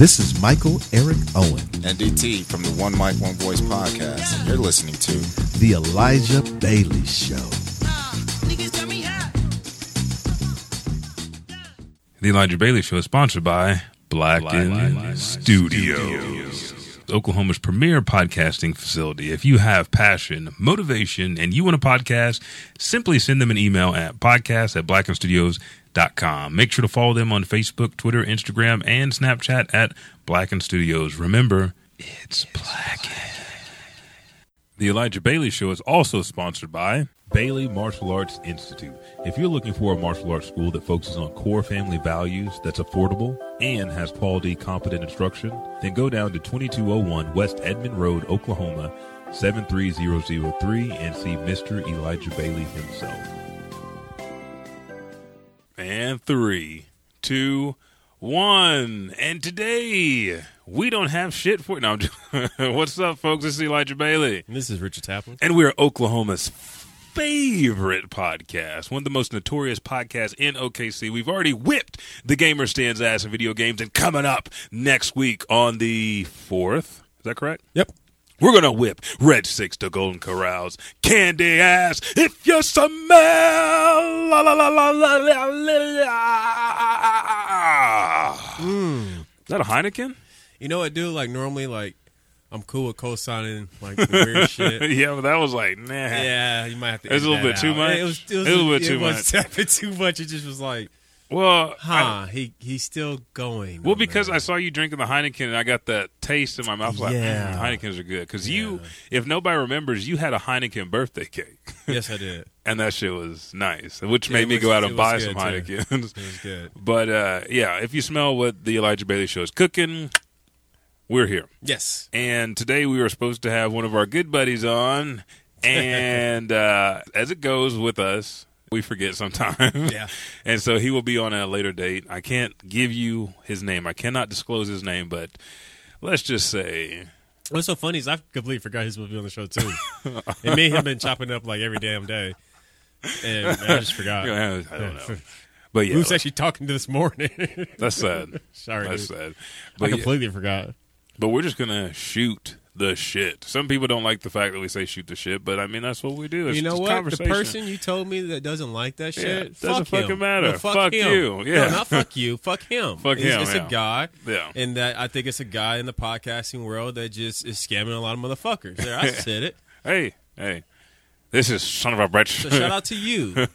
This is Michael Eric Owen, and DT from the One Mic, One Voice podcast. And you're listening to The Elijah Bailey Show. The Elijah Bailey Show is sponsored by Black Blacken Studios. Oklahoma's premier podcasting facility. If you have passion, motivation, and you want a podcast, simply send them an email at podcast at blackenstudios.com. Make sure to follow them on Facebook, Twitter, Instagram, and Snapchat at Blacken Studios. Remember, it's Blacken. The Elijah Bailey Show is also sponsored by Bailey Martial Arts Institute. If you're looking for a martial arts school that focuses on core family values, that's affordable, and has quality, competent instruction, then go down to 2201 West Edmond Road, Oklahoma, 73003 and see Mr. Elijah Bailey himself. And three, two, one. And today, we don't have shit for no. What's up, folks? This is Elijah Bailey. And this is Richard Taplin. And we're Oklahoma's favorite podcast, one of the most notorious podcasts in OKC. We've already whipped the gamer stands ass in video games, and coming up next week on the fourth, is that correct? Yep. We're gonna whip Red Six to Golden Corral's candy ass if you smell la la la la la la la. Mm. Is that a Heineken? You know what, dude? Like normally, like I'm cool with co-signing like weird shit. yeah, but that was like, nah. Yeah, you might have to. It was a little bit out. too much. It was, it was, it was a little bit too was much. A bit too much. It just was like, well, huh? I, he he's still going. Well, because man. I saw you drinking the Heineken, and I got that taste in my mouth. Like, yeah, mm, Heinekens are good. Because yeah. you, if nobody remembers, you had a Heineken birthday cake. yes, I did. and that shit was nice, which yeah, made me was, go out and buy some Heinekens. It was good. But uh, yeah, if you smell what the Elijah Bailey show is cooking, we're here. Yes. And today we were supposed to have one of our good buddies on. And uh, as it goes with us, we forget sometimes. Yeah. and so he will be on at a later date. I can't give you his name. I cannot disclose his name, but let's just say. What's so funny is I completely forgot he's supposed to be on the show too. and me and him been chopping up like every damn day. And I just forgot. I don't know. But yeah, who's actually talking to this morning? that's sad. Sorry, that's dude. sad. But I completely yeah. forgot. But we're just gonna shoot the shit. Some people don't like the fact that we say shoot the shit, but I mean that's what we do. It's you know what? The person you told me that doesn't like that shit, Yeah, fuck doesn't fucking him. matter. No, fuck, Fuck you. Yeah. No, not fuck you. Fuck him. Fuck it's, him, It's yeah. a guy. Yeah. And that I think it's a guy in the podcasting world that just is scamming a lot of motherfuckers. There, I said it. Hey, hey, this is son of a bitch. So shout out to you,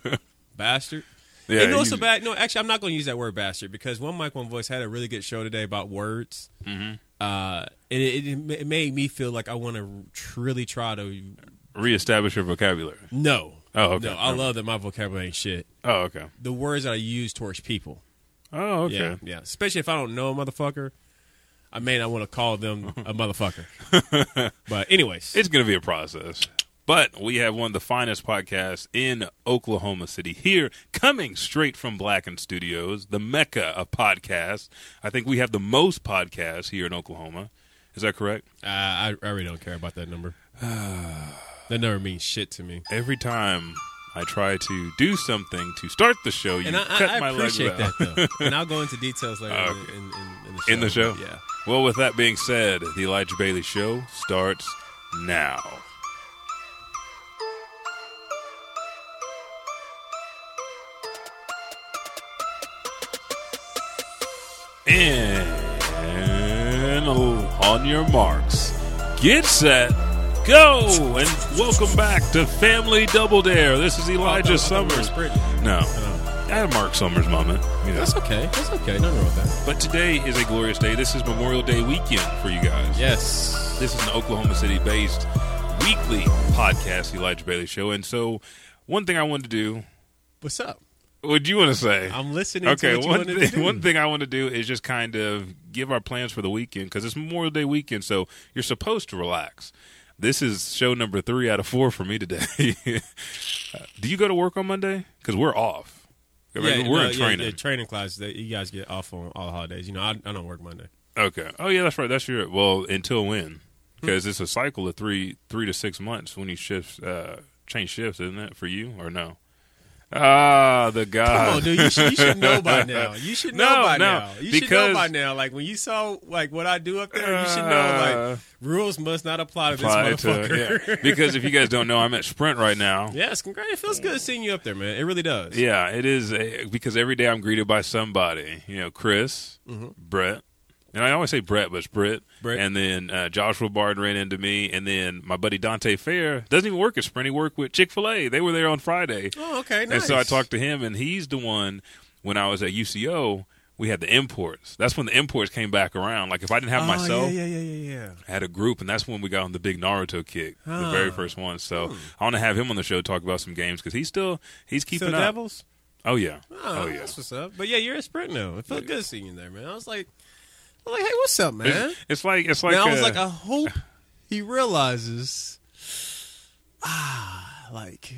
bastard. Yeah, and no, it's so bad. No, actually, I'm not going to use that word bastard because one mic, one voice had a really good show today about words. Mm-hmm. Uh, and it, it, made me feel like I want to really try to. reestablish your vocabulary. No. Oh, okay. No, I love that my vocabulary ain't shit. Oh, okay. The words that I use towards people. Oh, okay. Yeah, yeah. Especially if I don't know a motherfucker, I may not want to call them a motherfucker. but anyways, It's going to be a process. But we have one of the finest podcasts in Oklahoma City here, coming straight from Blacken Studios, the mecca of podcasts. I think we have the most podcasts here in Oklahoma. Is that correct? uh, I, I really don't care about that number. that number means shit to me. Every time I try to do something to start the show, you And I, cut I, I my appreciate that though. and I'll go into details later Okay. in, in, in, in the show. in the show. Yeah. Well, with that being said, the Elijah Bailey Show starts now. And on your marks, get set, go, and welcome back to Family Double Dare. This is Elijah oh, thought Summers. No, Oh. I had a Mark Summers moment. You know. That's okay. That's okay. Nothing wrong with that. But today is a glorious day. This is Memorial Day weekend for you guys. Yes. This is an Oklahoma City based weekly podcast, Elijah Bailey Show. And so, one thing I wanted to do, What's up? What do you want to say? I'm listening. okay, To what you one, thing, one thing I want to do is just kind of give our plans for the weekend because it's Memorial Day weekend, so you're supposed to relax. This is show number three out of four for me today. do you go to work on Monday? Because we're off. I mean, Yeah, we're no, in yeah, training. Yeah, training class. That you guys get off on all holidays. You know, I, I don't work Monday. Okay. Oh yeah, that's right. That's your well until when? Hmm. Because it's a cycle of three three to six months when you shift uh, change shifts, isn't it for you or no? Ah, the guy. Come on, dude. You should, you should know by now. You should know No, by no, now. You should know by now. Like when you saw like what I do up there, you should know Uh, like rules must not apply to this Apply to- motherfucker. yeah. Because if you guys don't know, I'm at Sprint right now. yes, congrats. It feels good seeing you up there, man. It really does. Yeah, it is a, because every day I'm greeted by somebody. You know, Chris, Brett, and I always say Brett, but it's Britt. Brett. And then uh, Joshua Bard ran into me, and then my buddy Dante Fair doesn't even work at Sprint. He worked with Chick Fil A. They were there on Friday, Oh, okay. Nice. and so I talked to him, and he's the one when I was at UCO. We had the imports. That's when the imports came back around. Like if I didn't have oh, myself, Yeah, yeah, yeah, yeah, yeah. I had a group, and that's when we got on the big Naruto kick, the Ah. very first one. So Hmm. I want to have him on the show talk about some games because he's still he's keeping So up. Devils. Oh yeah, Oh, oh yeah. that's what's up. But yeah, you're at Sprint now. It felt good seeing you there, man. I was like, I was like, hey, what's up, man? It's, it's like it's like now I was like, I hope he realizes, ah, like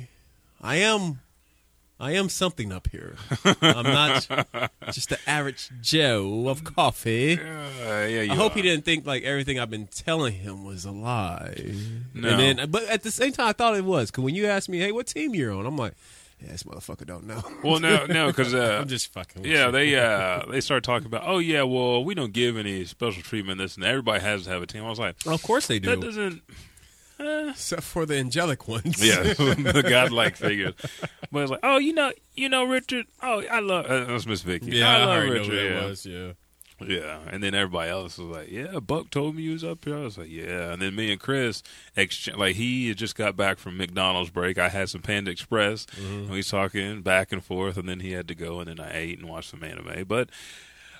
I am, I am something up here. I'm not just the average Joe of coffee. uh, yeah. You I hope he didn't think like everything I've been telling him was a lie. No. And then, but at the same time, I thought it was because when you asked me, "Hey, what team you're on?" I'm like, "Yeah, this motherfucker don't know." Well, no, no, because uh, I'm just fucking. With yeah, you. they uh, they start talking about, oh yeah, well, we don't give any special treatment. This and that. everybody has to have a team. I was like, Of course they do. that doesn't. Uh, Except for the angelic ones. yeah, the godlike figures. But it's like, oh, you know, you know, Richard. Oh, I love uh, that's Miss Vicky. yeah, I I, love already Richard. know who yeah. was. Yeah. Yeah, and then everybody else was like, "Yeah, Buck told me you was up here." I was like, "Yeah," and then me and Chris, exchange, like he had just got back from McDonald's break. I had some Panda Express, and we was talking back and forth, and then he had to go, and then I ate and watched some anime. But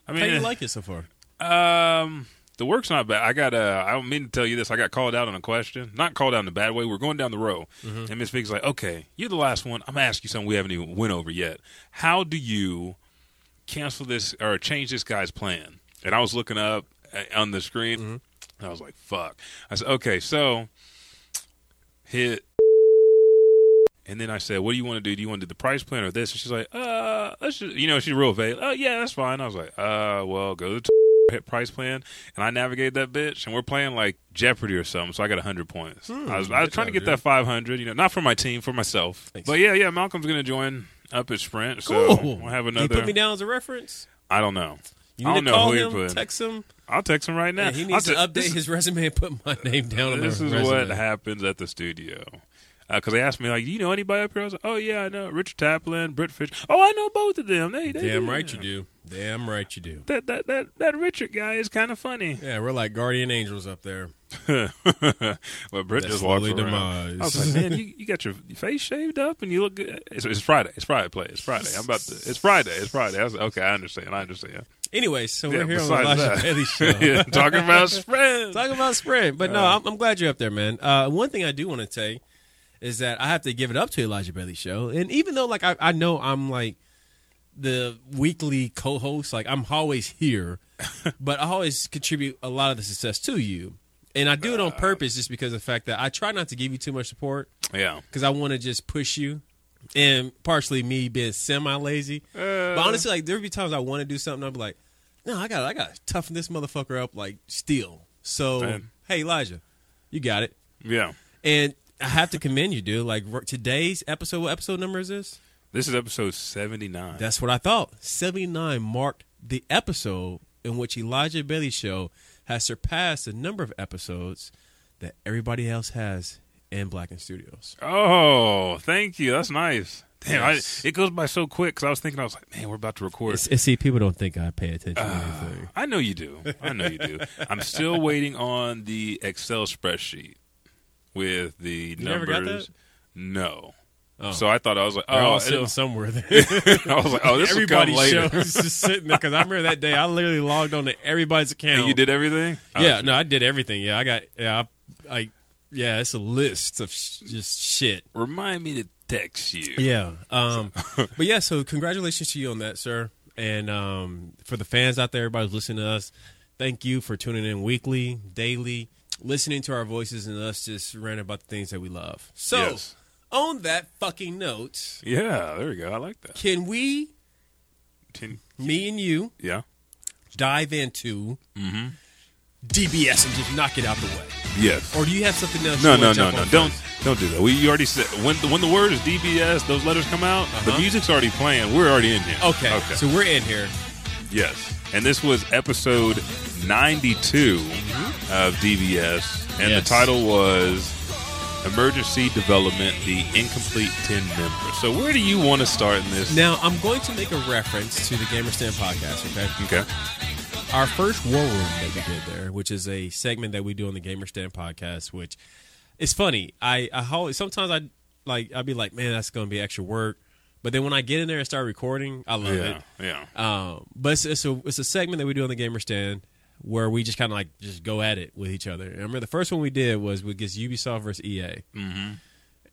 I mean, How do you like it so far? um, the work's not bad. I got uh, I don't mean to tell you this. I got called out on a question, not called out in a bad way. We're going down the row, and Miss Vicky's like, "Okay, you're the last one. I'm gonna ask you something we haven't even went over yet. How do you?" Cancel this or change this guy's plan. And I was looking up uh, on the screen. And I was like, fuck. I said, okay, so hit. And then I said, what do you want to do? Do you want to do the price plan or this? And she's like, uh, let's just, you know, she's real vague. Oh, yeah, that's fine. I was like, uh, well, go to the hit price plan. And I navigate that bitch. And we're playing like Jeopardy or something. So I got 100 points. I was, I was trying to get that 500, you know, not for my team, for myself. Thanks. But yeah, yeah, Malcolm's going to join up at Sprint. So Cool. we'll have another. you put me down as a reference? I don't know. You I need don't to know call who he him, put. text him. I'll text him right now. Yeah, he I'll needs to te- update his resume and put my name down on This is resume. what happens at the studio. Uh, because they asked me, like, do you know anybody up here? I was like, oh, yeah, I know. Richard Taplin, Britt Fish. Oh, I know both of them. They, they Damn right you do. Damn right you do. That, that, that, that Richard guy is kind of funny. Yeah, we're like guardian angels up there. well, Britt just walks slowly around. demise. I was like, man, you, you got your face shaved up and you look good. It's, it's Friday. It's Friday play. It's Friday. I'm about to. It's Friday. It's Friday. I was like, okay, I understand. I understand. Anyway, so Yeah, we're here on the besides Elijah that. Bailey show. yeah, talking about spread. Talking about Sprint, but no, I'm, I'm glad you're up there, man. Uh, one thing I do want to say is that I have to give it up to Elijah Bailey show, and even though like I, I know I'm like the weekly co-host, like I'm always here, but I always contribute a lot of the success to you, and I do it on purpose just because of the fact that I try not to give you too much support Yeah. because I want to just push you. And partially me being semi lazy, Uh. but honestly, like there be times I want to do something, I'll be like, "No, I got, I got to toughen this motherfucker up like steel." So, Man. hey, Elijah, you got it. Yeah. And I have to commend you, dude. Like today's episode, what episode number is this? This is episode 79. That's what I thought. Seventy nine marked the episode in which Elijah Bailey show has surpassed the number of episodes that everybody else has in Blacken Studios. Oh, thank you. That's nice. Damn, Yes. I, it goes by so quick because I was thinking, I was like, man, we're about to record. It's, it's- see, people don't think I pay attention Uh, to anything. I know you do. I know you do. I'm still waiting on the Excel spreadsheet with the You never got numbers. that? No. Oh. So I thought I was like, They're oh, all sitting somewhere there. I was like, oh, this will come Everybody's later. just sitting there because I remember that day I literally logged on to everybody's account. And you did everything? Yeah, Oh, no, I did everything. Yeah, I got yeah, I, I yeah, it's a list of sh- just shit. Remind me to text you. Yeah. Um but yeah, so congratulations to you on that, sir. And um for the fans out there, everybody's listening to us, thank you for tuning in weekly, daily, listening to our voices and us just ranting about the things that we love. So Yes. On that fucking note, Yeah, there we go. I like that. can we, Ten- me and you, Yeah. dive into Mm-hmm. DBS and just knock it out the way? Yes. Or do you have something else? no, you no, wanna no, no. Don't first? don't do that. We you already said when the, when the word is DBS, those letters come out. The Uh-huh. music's already playing. We're already in here. Okay. Okay. So we're in here. yes. And this was episode 92 of DBS, and Yes. the title was Emergency Development: The Incomplete Ten Member. So where do you want to start in this? Now I'm going to make a reference to the Gamer Stand podcast. Okay. Okay. Our first war room that we did there, which is a segment that we do on the Gamer Stand podcast, which it's funny. I I always sometimes I like I'd be like, man, that's going to be extra work. But then when I get in there and start recording, I love Yeah. it. Yeah. Um, but it's, it's a it's a segment that we do on the Gamer Stand where we just kind of like just go at it with each other. And I remember the first one we did was against Ubisoft versus EA. Mm-hmm.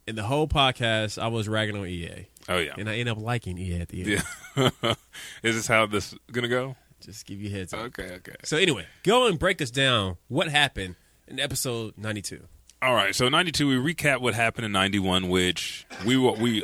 And the whole podcast, I was ragging on EA, Oh yeah. and I end up liking EA at the end. Yeah. is this how this gonna go? Just give you heads up. Okay. Okay. So anyway, go and break this down. What happened in episode ninety two? All right, so ninety two. We recap what happened in ninety one, which we were- we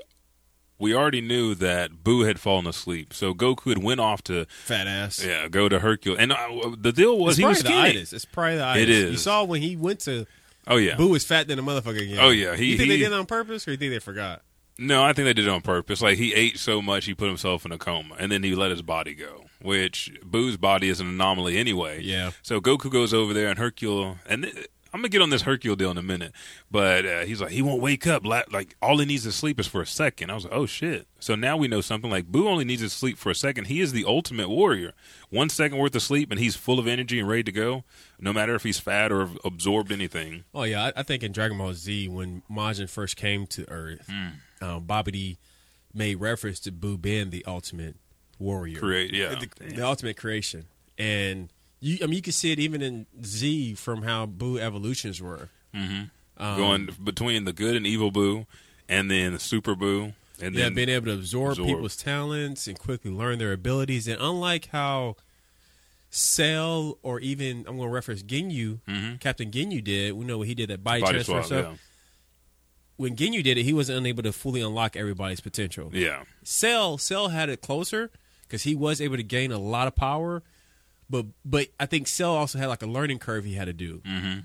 we already knew that Boo had fallen asleep. So Goku had went off to Fat ass. yeah go to Hercule, and uh, the deal was It's he was the itis. It's probably the itis. It is. You saw when he went to Oh yeah, Boo was fat than a motherfucker again. Oh, yeah. He- you think he- they did it on purpose, or you think they forgot? no, I think they did it on purpose. Like he ate so much, he put himself in a coma, and then he let his body go. Which Boo's body is an anomaly anyway. Yeah. So Goku goes over there, and Hercule, and th- I'm gonna get on this Hercule deal in a minute, but uh, he's like, he won't wake up. Like all he needs to sleep is for a second. I was like, oh shit. So now we know something. Like Boo only needs to sleep for a second. He is the ultimate warrior. One second worth of sleep, and he's full of energy and ready to go. No matter if he's fat or absorbed anything. Oh yeah, I, I think in Dragon Ball Z when Majin first came to Earth, Hmm. um, Babidi made reference to Boo being the ultimate warrior, Create- yeah. the, the ultimate creation, and you, I mean, you can see it even in Z from how Boo evolutions were. Um, Going between the good and evil Boo, and then Super Boo, and Yeah, then being able to absorb, absorb. people's talents and quickly learn their abilities, and unlike how Cell or even I'm going to reference Ginyu, Captain Ginyu did. We know what he did that body, body transfer swap. stuff. Yeah. When Ginyu did it, he wasn't unable to fully unlock everybody's potential. yeah. Cell Cell had it closer because he was able to gain a lot of power, but but I think Cell also had like a learning curve he had to do. Mm-hmm.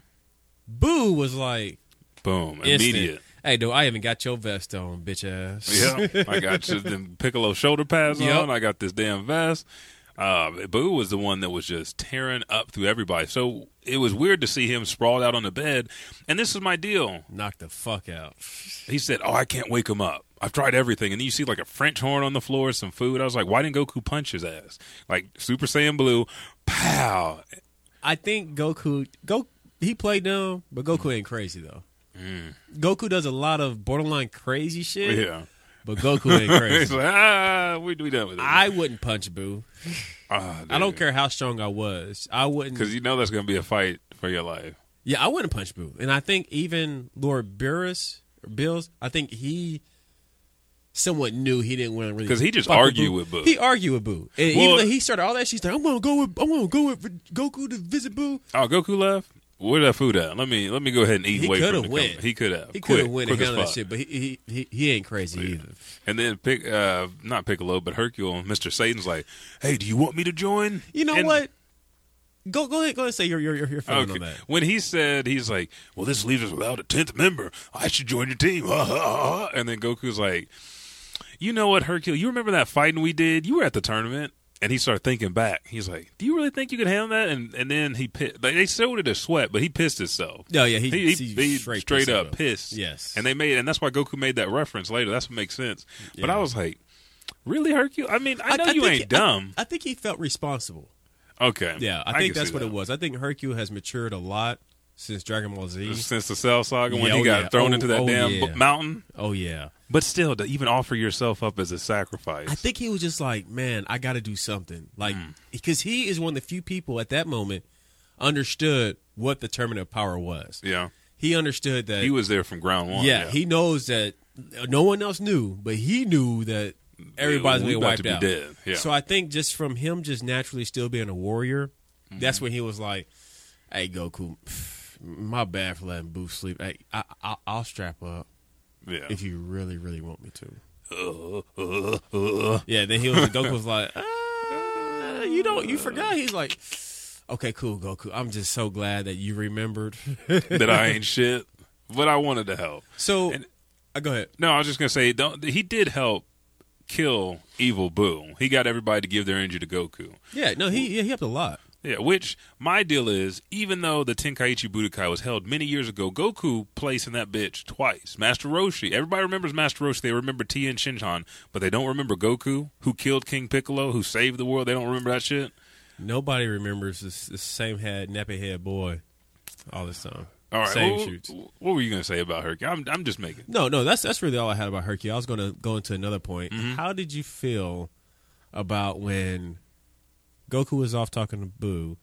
Boo was like Boom. instant. Immediate. Hey, dude, I even got your vest on, bitch ass. Yeah, I got you the Piccolo shoulder pads Yep. on. I got this damn vest. Uh, Boo was the one that was just tearing up through everybody. So it was weird to see him sprawled out on the bed. And this is my deal. Knock the fuck out. He said, "Oh, I can't wake him up. I've tried everything." And then you see like a French horn on the floor, some food. I was like, "Why didn't Goku punch his ass?" Like Super Saiyan Blue, pow. I think Goku go he played dumb, but Goku ain't crazy though. Goku does a lot of borderline crazy shit, Mm. Yeah. but Goku ain't crazy. like, ah, we we done with it. I wouldn't punch Boo. Ah, I don't care how strong I was. I wouldn't. because you know that's gonna be a fight for your life. Yeah, I wouldn't punch Boo. And I think even Lord Beerus Bills, I think he somewhat knew he didn't want to really because he just argued with Boo. He argued with Boo. And Well- even though he started all that, she's like, I'm gonna go with I'm gonna go with Goku to visit Boo. Oh, Goku left. Where that food at? Let me let me go ahead and eat. He could have went. He could have. He could have went and handled that shit, but he he he, he ain't crazy either. And then pick, uh, not Piccolo, but Hercule, Mister Satan's like, "Hey, do you want me to join?" You know And- what? Go go ahead go ahead and say your your your, feeling on Okay. that. When he said, he's like, "Well, this leaves us without a tenth member. I should join your team." and then Goku's like, "You know what, Hercule? You remember that fighting we did? You were at the tournament." And he started thinking back. He's like, "Do you really think you could handle that?" And and then he pissed. Like, they showed it as sweat, but he pissed himself. No, yeah, he, he, he, he, straight, straight, up pissed. Yes, and they made, and that's why Goku made that reference later. That's what makes sense. But I was like, really, Hercule? I mean, I know you ain't dumb. I, I think he felt responsible. okay, Yeah, I, can think that's what that. it was. I think Hercule has matured a lot since Dragon Ball Z. Since the Cell Saga, when Yeah, he oh, got yeah. thrown Oh, into that oh, damn yeah. mountain. Oh yeah, But still, to even offer yourself up as a sacrifice. I think he was just like, man, I got to do something, like Hmm. because he is one of the few people at that moment understood what the of power was. yeah, He understood that. he was there from ground one. yeah, he knows that no one else knew, but he knew that everybody's we being wiped be out. dead, yeah. So I think just from him just naturally still being a warrior, Mm-hmm. that's when he was like, "Hey Goku, my bad for letting Boo sleep. Hey, I, I, I'll strap up yeah. if you really, really want me to." Uh, uh, uh. Yeah, then he was Goku was like, uh, "You don't, you forgot." He's like, Okay, cool, Goku. I'm just so glad that you remembered. that I ain't shit, but I wanted to help. so, And- uh, go ahead. No, I was just gonna say, don't, he did help kill Evil Boo. He got everybody to give their energy to Goku. Yeah, no, he yeah, he helped a lot. Yeah, which my deal is, even though the Tenkaichi Budokai was held many years ago, Goku placed in that bitch twice. Master Roshi, everybody remembers Master Roshi. They remember Tien Shinhan, but they don't remember Goku, who killed King Piccolo, who saved the world. They don't remember that shit. Nobody remembers this, this same head, nappy head boy all this time. All right, Same what, shoots. what were you gonna say about Hercules? I'm, I'm just making. No, no, that's that's really all I had about Hercule. I was going to go into another point. Mm-hmm. How did you feel about when Goku was off talking to Boo?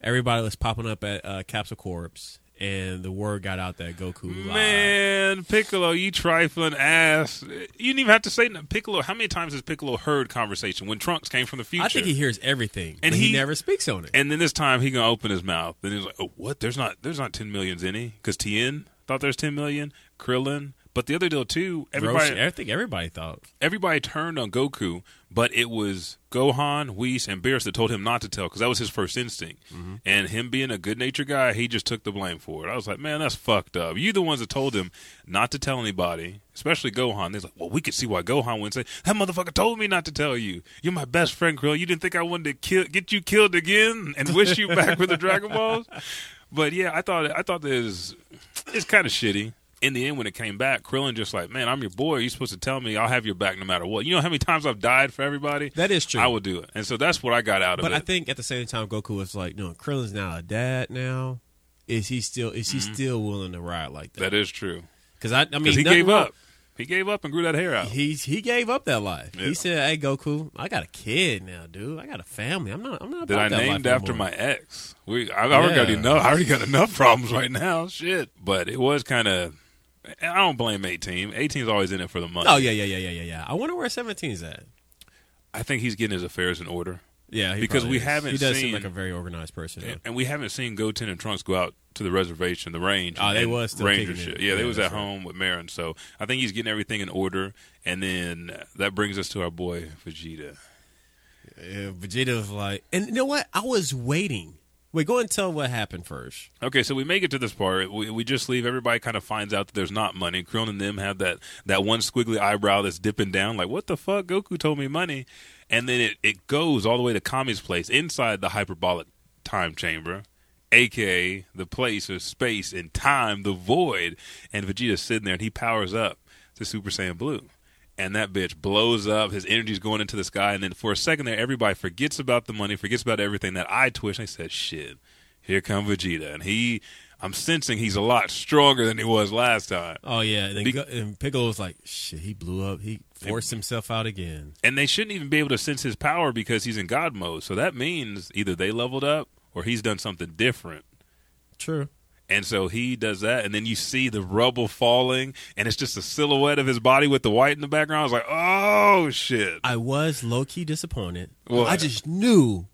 Everybody was popping up at uh, Capsule Corps, and the word got out that Goku lied. Man, Piccolo, you trifling ass. You didn't even have to say nothing. Piccolo. How many times has Piccolo heard conversation when Trunks came from the future? I think he hears everything, And and he, he- never speaks on it. And then this time he gonna open his mouth. Then he's like, "Oh, what? There's not. There's not ten millions any because Tien thought there's ten million. Krillin, but the other deal too. Everybody, Roshi, I think everybody thought. everybody turned on Goku, but it was Gohan, Whis, and Beerus that told him not to tell because that was his first instinct. Mm-hmm. And him being a good natured guy, he just took the blame for it. I was like, man, that's fucked up. You the ones that told him not to tell anybody, especially Gohan. They're like, well, we could see why Gohan wouldn't say that motherfucker told me not to tell you. You're my best friend, Krill. You didn't think I wanted to kill, get you killed again and wish you back with the Dragon Balls. But yeah, I thought I thought this it's kind of shitty. In the end, when it came back, Krillin just like, man, I'm your boy. You're supposed to tell me I'll have your back no matter what. You know how many times I've died for everybody? That is true. I will do it. And so that's what I got out of it. But. I think at the same time, Goku was like, "No, Krillin's now a dad. Now, is he still is he still willing to ride like that? Mm-hmm. that is true. Because I, I mean, he gave wrong- up. He gave up and grew that hair out. He he gave up that life. Yeah. He said, "Hey, Goku, I got a kid now, dude. I got a family. I'm not. I'm not that I that named after anymore." my ex. We, I already got enough. I already got enough problems right now. Shit. But it was kind of. I don't blame 18. 18's always in it for the money. Oh yeah, yeah, yeah, yeah, yeah, yeah. I wonder where 17's at. I think he's getting his affairs in order. Yeah, he Because we is. haven't He does seen- seem like a very organized person. And, and we haven't seen Goten and Trunks go out to the reservation, the range. Oh, they was ranger shit. Yeah, they was at right. home with Marron. So I think he's getting everything in order. And then that brings us to our boy Vegeta. Yeah, Vegeta was like, and you know what? I was waiting. Wait, go and tell what happened first. Okay, so we make it to this part. We, we just leave. Everybody kind of finds out that there's not money. Krillin and them have that, that one squiggly eyebrow that's dipping down. Like, what the fuck? Goku told me money. And then it, it goes all the way to Kami's place inside the hyperbolic time chamber, aka the place of space and time, the void. And Vegeta's sitting there and he powers up to Super Saiyan Blue. And that bitch blows up. His energy's going into the sky. And then for a second there, everybody forgets about the money, forgets about everything. That I twitch. And I said, shit, here come Vegeta. And he, I'm sensing he's a lot stronger than he was last time. Oh yeah, and, Be- and Piccolo was like, "Shit, he blew up. He forced himself out again." And they shouldn't even be able to sense his power because he's in God mode. So that means either they leveled up or he's done something different. True. And so he does that, and then you see the rubble falling, and it's just a silhouette of his body with the white in the background. I was like, oh shit! I was low key disappointed. What? I just knew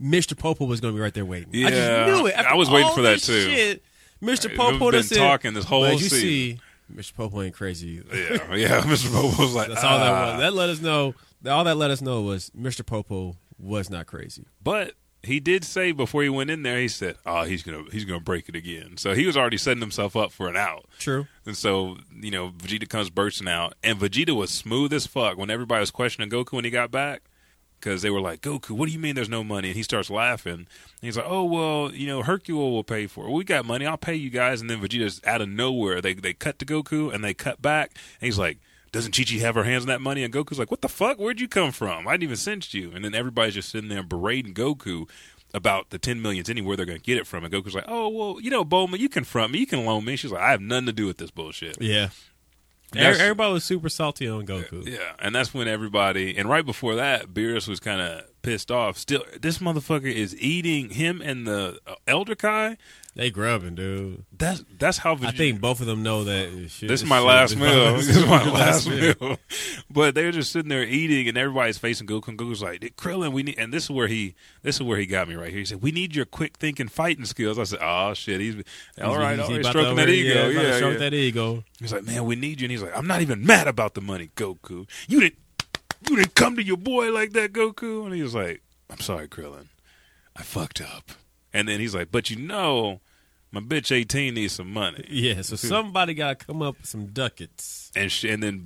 Mr. Popo was going to be right there waiting. I just knew it. After I was waiting for that too. Shit, Mr. Popo been said, talking this whole you season. see, Mr. Popo ain't crazy. Yeah, yeah. Mr. Popo was like, That's all that "Ah." was. That let us know. All that let us know was Mr. Popo was not crazy. But he did say before he went in there, he said, "Oh, he's gonna he's gonna break it again." So he was already setting himself up for an out. True. And so you know, Vegeta comes bursting out, and Vegeta was smooth as fuck when everybody was questioning Goku when he got back. Because they were like, Goku, what do you mean there's no money? And he starts laughing. And he's like, Oh well, you know, Hercule will pay for it. We got money, I'll pay you guys. And then Vegeta's out of nowhere. They they cut to Goku and they cut back. And he's like, Doesn't Chi Chi have her hands on that money? And Goku's like, What the fuck? Where'd you come from? I didn't even send you. And then everybody's just sitting there berating Goku about the ten millions anywhere they're gonna get it from. And Goku's like, Oh well, you know, Bulma, you confront me, you can loan me. She's like, I have nothing to do with this bullshit. Yeah. Everybody was super salty on Goku. Yeah, and that's when everybody, and right before that, Beerus was kind of pissed off. Still, this motherfucker is eating him and the Elder Kai. They grubbing, dude. That's that's how. I think both of them know that. shit- this is my shit last meal. This is my last meal. But they're just sitting there eating, and everybody's facing Goku. And Goku's like, "Krillin, we need." And this is where he, this is where he got me right here. He said, "We need your quick thinking, fighting skills." I said, "Oh shit, he's all right, He's- all he's stroking that ego, he's yeah, stroke yeah." that ego. He's like, "Man, we need you." And he's like, "I'm not even mad about the money, Goku. You didn't, you didn't come to your boy like that, Goku." And he was like, "I'm sorry, Krillin. I fucked up." And then he's like, "But you know, my bitch eighteen needs some money." Yeah, so somebody got to come up with some ducats. And she, and then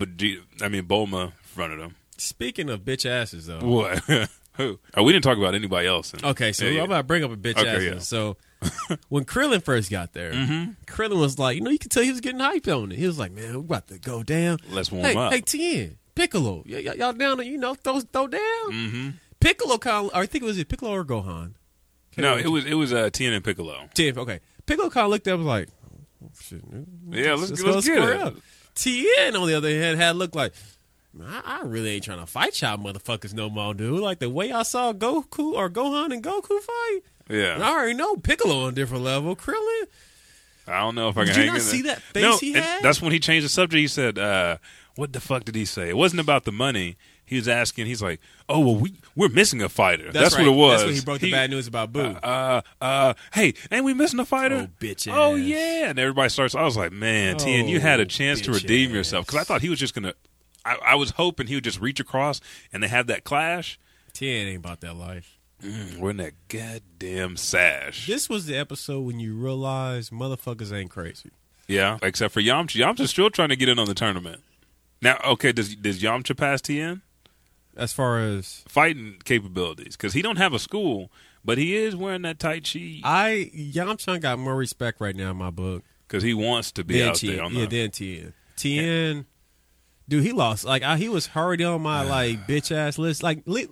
I mean Bulma fronted him. Speaking of bitch asses, though. What? Who? Oh, we didn't talk about anybody else. in- Okay, so Yeah. I'm about to bring up a bitch Okay, asses. yeah. So when Krillin first got there, Mm-hmm. Krillin was like, you know, you could tell he was getting hyped on it. He was like, man, we're about to go down. Let's warm hey, up. Hey, Tien, Piccolo, y- y- y'all down you know, throw, throw down? Mm-hmm. Piccolo of, I think it was it Piccolo or Gohan? No, it was it was uh, Tien and Piccolo. Tien, okay. Piccolo kind of looked up and was like, oh, shit, Yeah, let's, let's, go get it. up. Tien, on the other hand, had looked like, I, I really ain't trying to fight y'all motherfuckers no more, dude. Like the way I saw Goku or Gohan and Goku fight, Yeah, I already know Piccolo on a different level. Krillin, I don't know if I can Did you not see that face no, he had? That's when he changed the subject. He said, uh, "What the fuck did he say?" It wasn't about the money. He was asking. He's like, "Oh well, we we're missing a fighter. That's, right. what it was." That's when he broke the bad news about Boo. Uh, uh, hey, ain't we missing a fighter? Oh, bitch Oh yeah, and everybody starts. I was like, man, Tien, you had a Oh, chance to redeem ass. yourself because I thought he was just gonna. I, I was hoping he would just reach across and they have that clash. Tien ain't about that life. Mm, we're in that goddamn sash. This was the episode when you realize motherfuckers ain't crazy. Yeah, except for Yamcha. Yamcha's still trying to get in on the tournament. Now, okay, does does Yamcha pass Tien As far as fighting capabilities? Because he don't have a school, but he is wearing that tight chi I, Yamcha got more respect right now in my book because he wants to be out Tien. there. On yeah, then Tien. Tien, dude, he lost. Like I, he was already on my like bitch ass list. Like li,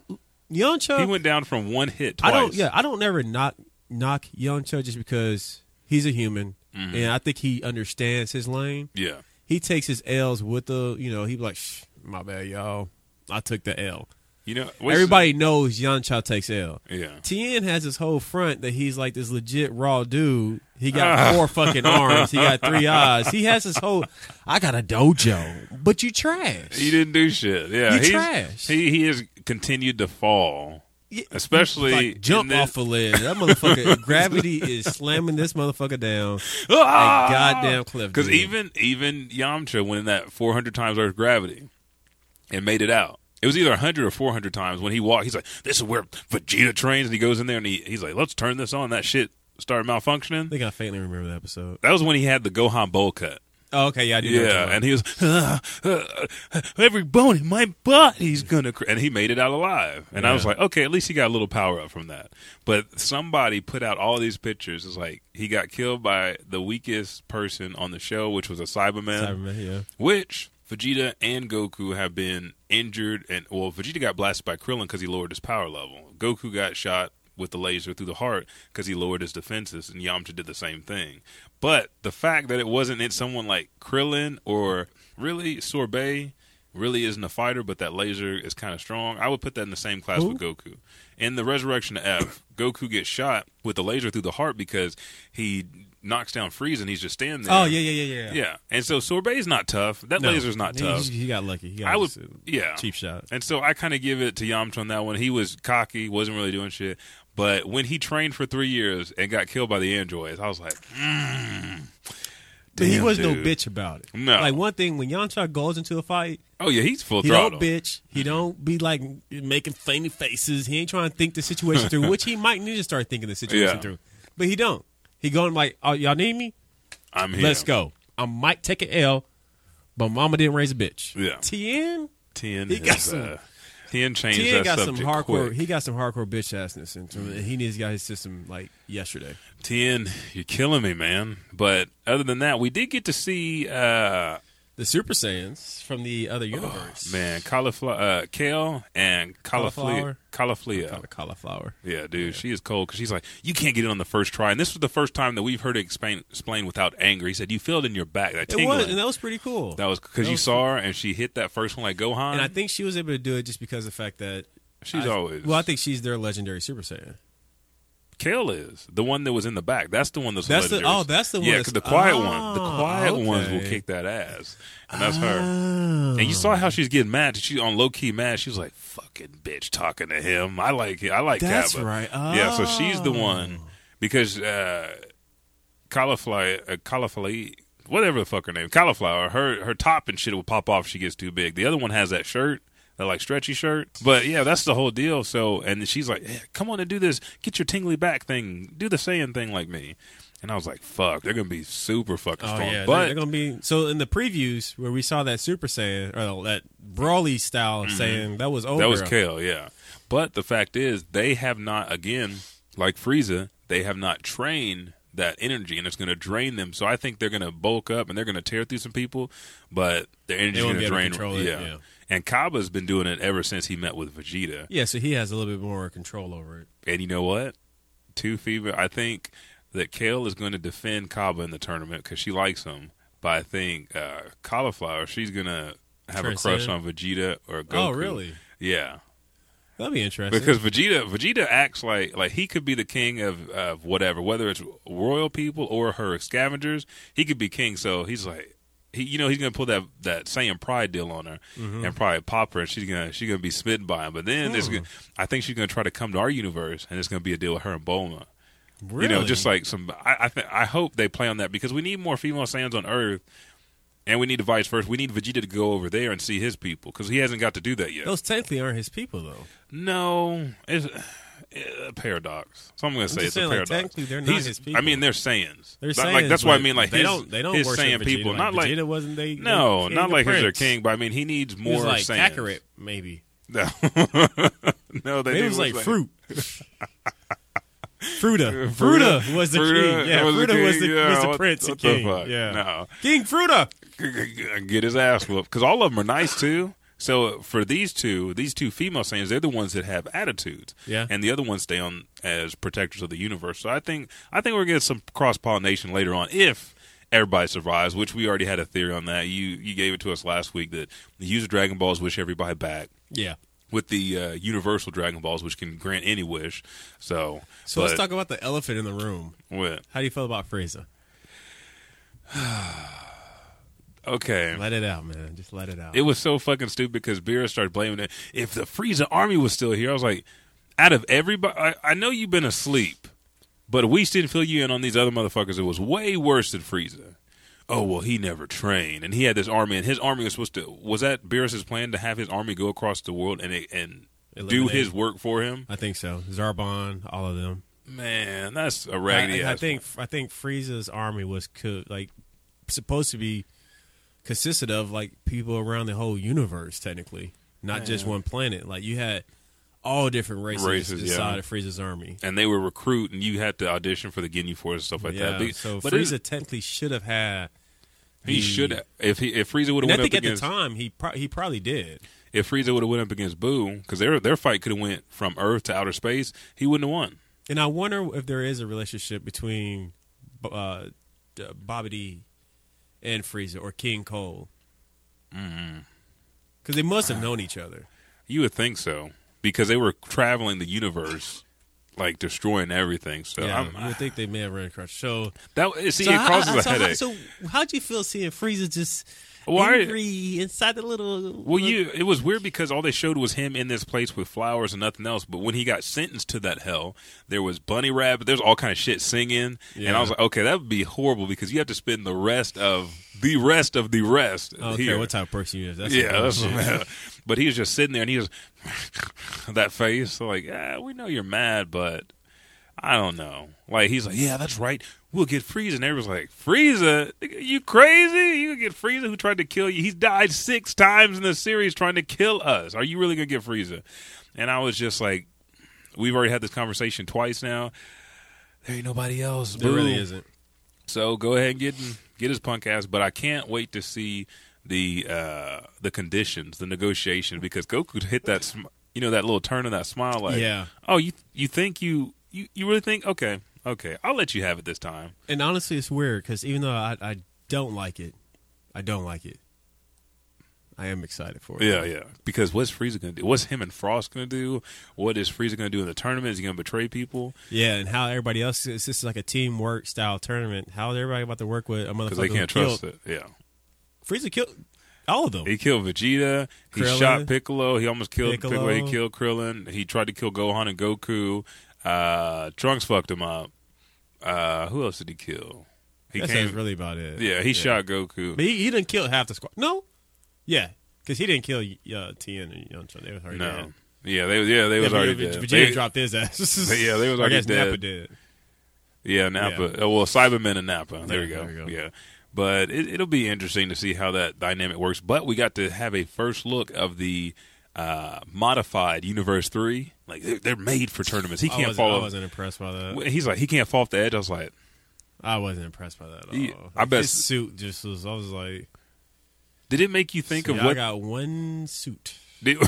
Yamcha, he went down from one hit twice. I don't. Yeah, I don't never knock knock Yamcha just because he's a human, Mm-hmm. and I think he understands his lane. yeah. He takes his L's with the, you know, he like, Shh, my bad, y'all. I took the L. You know, Everybody knows Yamcha takes L. Yeah. Tien has his whole front that he's like this legit raw dude. He Ah. got four fucking arms. He got three eyes. He has his whole. I got a dojo, but you trash. He didn't do shit. Yeah, You he's, trash. He he has continued to fall, Yeah, especially like jump off a ledge. That motherfucker, gravity is slamming this motherfucker down Ah! a goddamn cliff. Because even even Yamcha went in that 400 times Earth gravity and made it out. It was either 100 or 400 times when he walked. He's like, "This is where Vegeta trains." And he goes in there and he, he's like, "Let's turn this on." That shit started I malfunctioning. think I faintly remember that episode. That was when he had the Gohan bowl cut. Oh, okay, yeah, I do. know what you're Yeah, and he was "Ah, ah, every bone in my body's gonna, cr-, and he made it out alive. And I was like, okay, at least he got a little power up from that. But somebody put out all these pictures. It's like he got killed by the weakest person on the show, which was a Saibaman. Saibaman, yeah. which Vegeta and Goku have been injured. And well, Vegeta got blasted by Krillin because he lowered his power level. Goku got shot with the laser through the heart because he lowered his defenses, and Yamcha did the same thing. But the fact that it wasn't in someone like Krillin or really Sorbet really isn't a fighter, but that laser is kind of strong. I would put that in the same class Who? with Goku. In the Resurrection of F, Goku gets shot with the laser through the heart because he knocks down Frieza and he's just standing there. Oh yeah, yeah, yeah, yeah. Yeah, and so Sorbet's not tough. That No. laser's not He- tough. He, he got lucky. He got I would, yeah, cheap shot. And so I kind of give it to Yamcha on that one. He was cocky, wasn't really doing shit. But when he trained for three years and got killed by the androids, I was like, mm, But he was no bitch about it. No. Like one thing when Yamcha goes into a fight, Oh yeah, he's full he throttle. don't bitch. He don't be like making funny faces. He ain't trying to think the situation through, which he might need to start thinking the situation Yeah. through. But he don't. He going like, "Oh, y'all need me? I'm here. Let's go. I might take an L, but Mama didn't raise a bitch." Yeah. Tien, Tien, He got some- uh, Tien changed that got some hardcore. quick. He got some hardcore bitch assness into him, and he needs to get his system like yesterday. Tien, you're killing me, man. But other than that, we did get to see, uh, The Super Saiyans from the other universe, man, cauliflower, uh, kale and cauliflower, cauliflower. Kind of cauliflower. Yeah, dude, she is cold because she's like, you can't get it on the first try. And this was the first time that we've heard it explain, explain without anger. He said, you feel it in your back. That It tingling. was, and that was pretty cool. that was because you was saw her and she hit that first one like Gohan. and I think she was able to do it just because of the fact that she's I- always. Well, I think she's their legendary Super Saiyan. Kale is the one that was in the back. That's the one that's That's the- oh, that's the one Yeah, that's- the quiet one, the Oh, quiet ones will kick that ass, and that's her. Oh. And you saw how she's getting mad. She on low key mad. She was like, "Fucking bitch, talking to him." I like it. I like That's Cabba. right. Yeah, so she's the Oh. one because uh, cauliflower, uh, cauliflower, whatever the fuck her name, cauliflower. Her her top and shit will pop off. if She gets too big. The other one has that shirt. Like stretchy shirt. But yeah, that's the whole deal. So and she's like, "Yeah, "Come on and do this. Get your tingly back thing. Do the saying thing like me." And I was like, "Fuck, they're gonna be super fucking Oh strong." yeah, but they're, they're gonna be so in the previews where we saw that Super Saiyan or that Broly style Saiyan that was over. Mm-hmm. that was Kale, yeah. But the fact is, they have not again, like Frieza, they have not trained that energy, and it's going to drain them. So I think they're going to bulk up and they're going to tear through some people, but their energy is going to be able to drain. it, yeah. yeah. And Cabba's been doing it ever since he met with Vegeta. Yeah, so he has a little bit more control over it. And you know what? Two fever. I think that Kale is going to defend Cabba in the tournament because she likes him. But I think uh, Cauliflower, she's going to have a crush on Vegeta or Goku. Oh, really? Yeah. That'd be interesting. Because Vegeta, Vegeta acts like like he could be the king of, of whatever, whether it's royal people or her scavengers. He could be king. So he's like, he, you know, he's gonna pull that that same pride deal on her Mm-hmm. and probably pop her, and she's gonna she's gonna be smitten by him. But then Hmm. gonna, I think she's gonna try to come to our universe, and it's gonna be a deal with her and Bulma. really? You know, just like some. I I, th- I hope they play on that because we need more female Saiyans on Earth. And we need the vice versa. We need Vegeta to go over there and see his people because he hasn't got to do that yet. those technically aren't his people though. No, it's uh, a paradox. So I'm going to say it's a saying, like, paradox. technically, they're not He's- his people. I mean, they're Saiyans. They're Like- saying like that's what I mean. Like they his, don't they don't his worship Saiyan Vegeta. people, Like, not like Vegeta wasn't they no, they not like or he's their king, but I mean he needs He more was like Saiyans. Kakarot, maybe. No, no, they Maybe it was more like fruit. Fruta. Fruta? Fruta was the Fruta king. Yeah, was Fruta was the, Yeah, was the what- prince what and the king. Yeah. No. King Fruta. get his ass whooped because all of them are nice too. So for these two, these two female Saiyans, they're the ones that have attitudes, Yeah. and the other ones stay on as protectors of the universe. So I think I think we're gonna get some cross pollination later on if everybody survives. Which we already had a theory on that. You you gave it to us last week that the user Dragon Balls wish everybody back Yeah. With the uh, universal Dragon Balls, which can grant any wish. So So but let's talk about the elephant in the room. What? How do you feel about Frieza? Okay. Let it out, man. Just let it out. It was so fucking stupid because Beerus started blaming it. If the Frieza army was still here, I was like, out of everybody, I, I know you've been asleep, but we didn't fill you in on these other motherfuckers. It was way worse than Frieza. Oh well, he never trained, and he had this army, and his army was supposed to. Was that Beerus's plan to have his army go across the world and and do his work for him? I think so. Zarbon, all of them. Man, that's a raggedy I ass. think I think Frieza's army was co- like supposed to be consisted of like people around the whole universe, technically, not just one planet. Like you had all different races, Races, yeah. inside of Frieza's army. and they were recruit, and you had to audition for the Ginyu Force and stuff like yeah, that. But- so but Frieza technically should have had. He the- should have if he if Frieza would have went think up at the against time he pro- he probably did. if Frieza would have went up against Boo, because their their fight could have went from Earth to outer space, he wouldn't have won. And I wonder if there is a relationship between uh, Babidi and Frieza or King Cold. Because they must have known each other. You would think so because they were traveling the universe, like destroying everything. So yeah, I'm, you would think they may have run across. So, that see so it how- causes a so how- headache. so how'd you feel seeing Frieza just Why- angry inside the little? well, you it was weird because all they showed was him in this place with flowers and nothing else. But when he got sentenced to that hell, there was bunny rabbit. There's all kind of shit singing, and I was like, okay, that would be horrible because you have to spend the rest of the rest of the rest. Okay, here. what type of person you is? That's yeah, that's but he was just sitting there and he was that face. So like, ah, we know you're mad, but I don't know. Like he's like, yeah, that's right. We'll get Frieza, and everyone's like, Frieza, you crazy? You get Frieza who tried to kill you? He's died six times in the series trying to kill us. Are you really gonna get Frieza? And I was just like, we've already had this conversation twice now. There ain't nobody else. There really isn't. So go ahead and get get his punk ass. But I can't wait to see the uh the conditions, the negotiation, because Goku hit that sm- you know that little turn of that smile, like Yeah. oh you you think you you you really think okay okay I'll let you have it this time. And honestly, it's weird because even though I, I don't like it, I don't like it. I am excited for it. Yeah, yeah. Because what's Frieza gonna do? What's him and Frost gonna do? What is Frieza gonna do in the tournament? Is he gonna betray people? Yeah, and how everybody else is this is like a teamwork style tournament. How is everybody about to work with a motherfucker? Because they can't killed, trust it. Yeah. Frieza killed all of them. He killed Vegeta. He shot Piccolo. He almost killed Piccolo. Piccolo. He killed Krillin. He tried to kill Gohan and Goku. Uh, Trunks fucked him up. Uh, who else did he kill? He That's came. really about it. yeah, he shot Goku. but he, he didn't kill half the squad. No, yeah, because he didn't kill uh, Tien and Yamcha. They was already No. dead. Yeah, they yeah they was already Vegeta, dead. Vegeta dropped his ass. Yeah, they was Or I already guess Nappa did. Yeah, Nappa. Oh, well, Saibamen and Nappa. There Yeah, we go. there we go. Yeah. But it, it'll be interesting to see how that dynamic works. But we got to have a first look of the uh, modified Universe 3. Like, they're, they're made for tournaments. He can't wasn't, fall I wasn't impressed by that. He's like, he can't fall off the edge. I was like, I wasn't impressed by that at all. Yeah, I bet- his suit just was. I was like, did it make you think of "See, I got one suit. Did,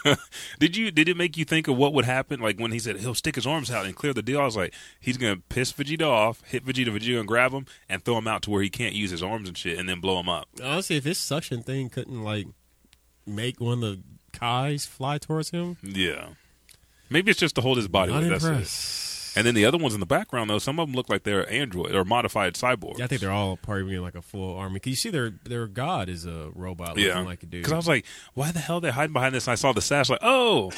did you did it make you think of what would happen like when he said he'll stick his arms out and clear the deal? I was like, he's gonna piss Vegeta off, hit Vegeta, Vegeta gonna grab him and throw him out to where he can't use his arms and shit, and then blow him up. Honestly, if his suction thing couldn't like make one of the Kais fly towards him, Yeah, maybe it's just to hold his body. not weight, That's it. impressed. And then the other ones in the background, though, some of them look like they're android or modified cyborgs. Yeah, I think they're all probably being like a full army. Cause you see, their their god is a robot looking yeah. like a dude. Because I was like, why the hell are they hiding behind this? And I saw the sash, like, oh,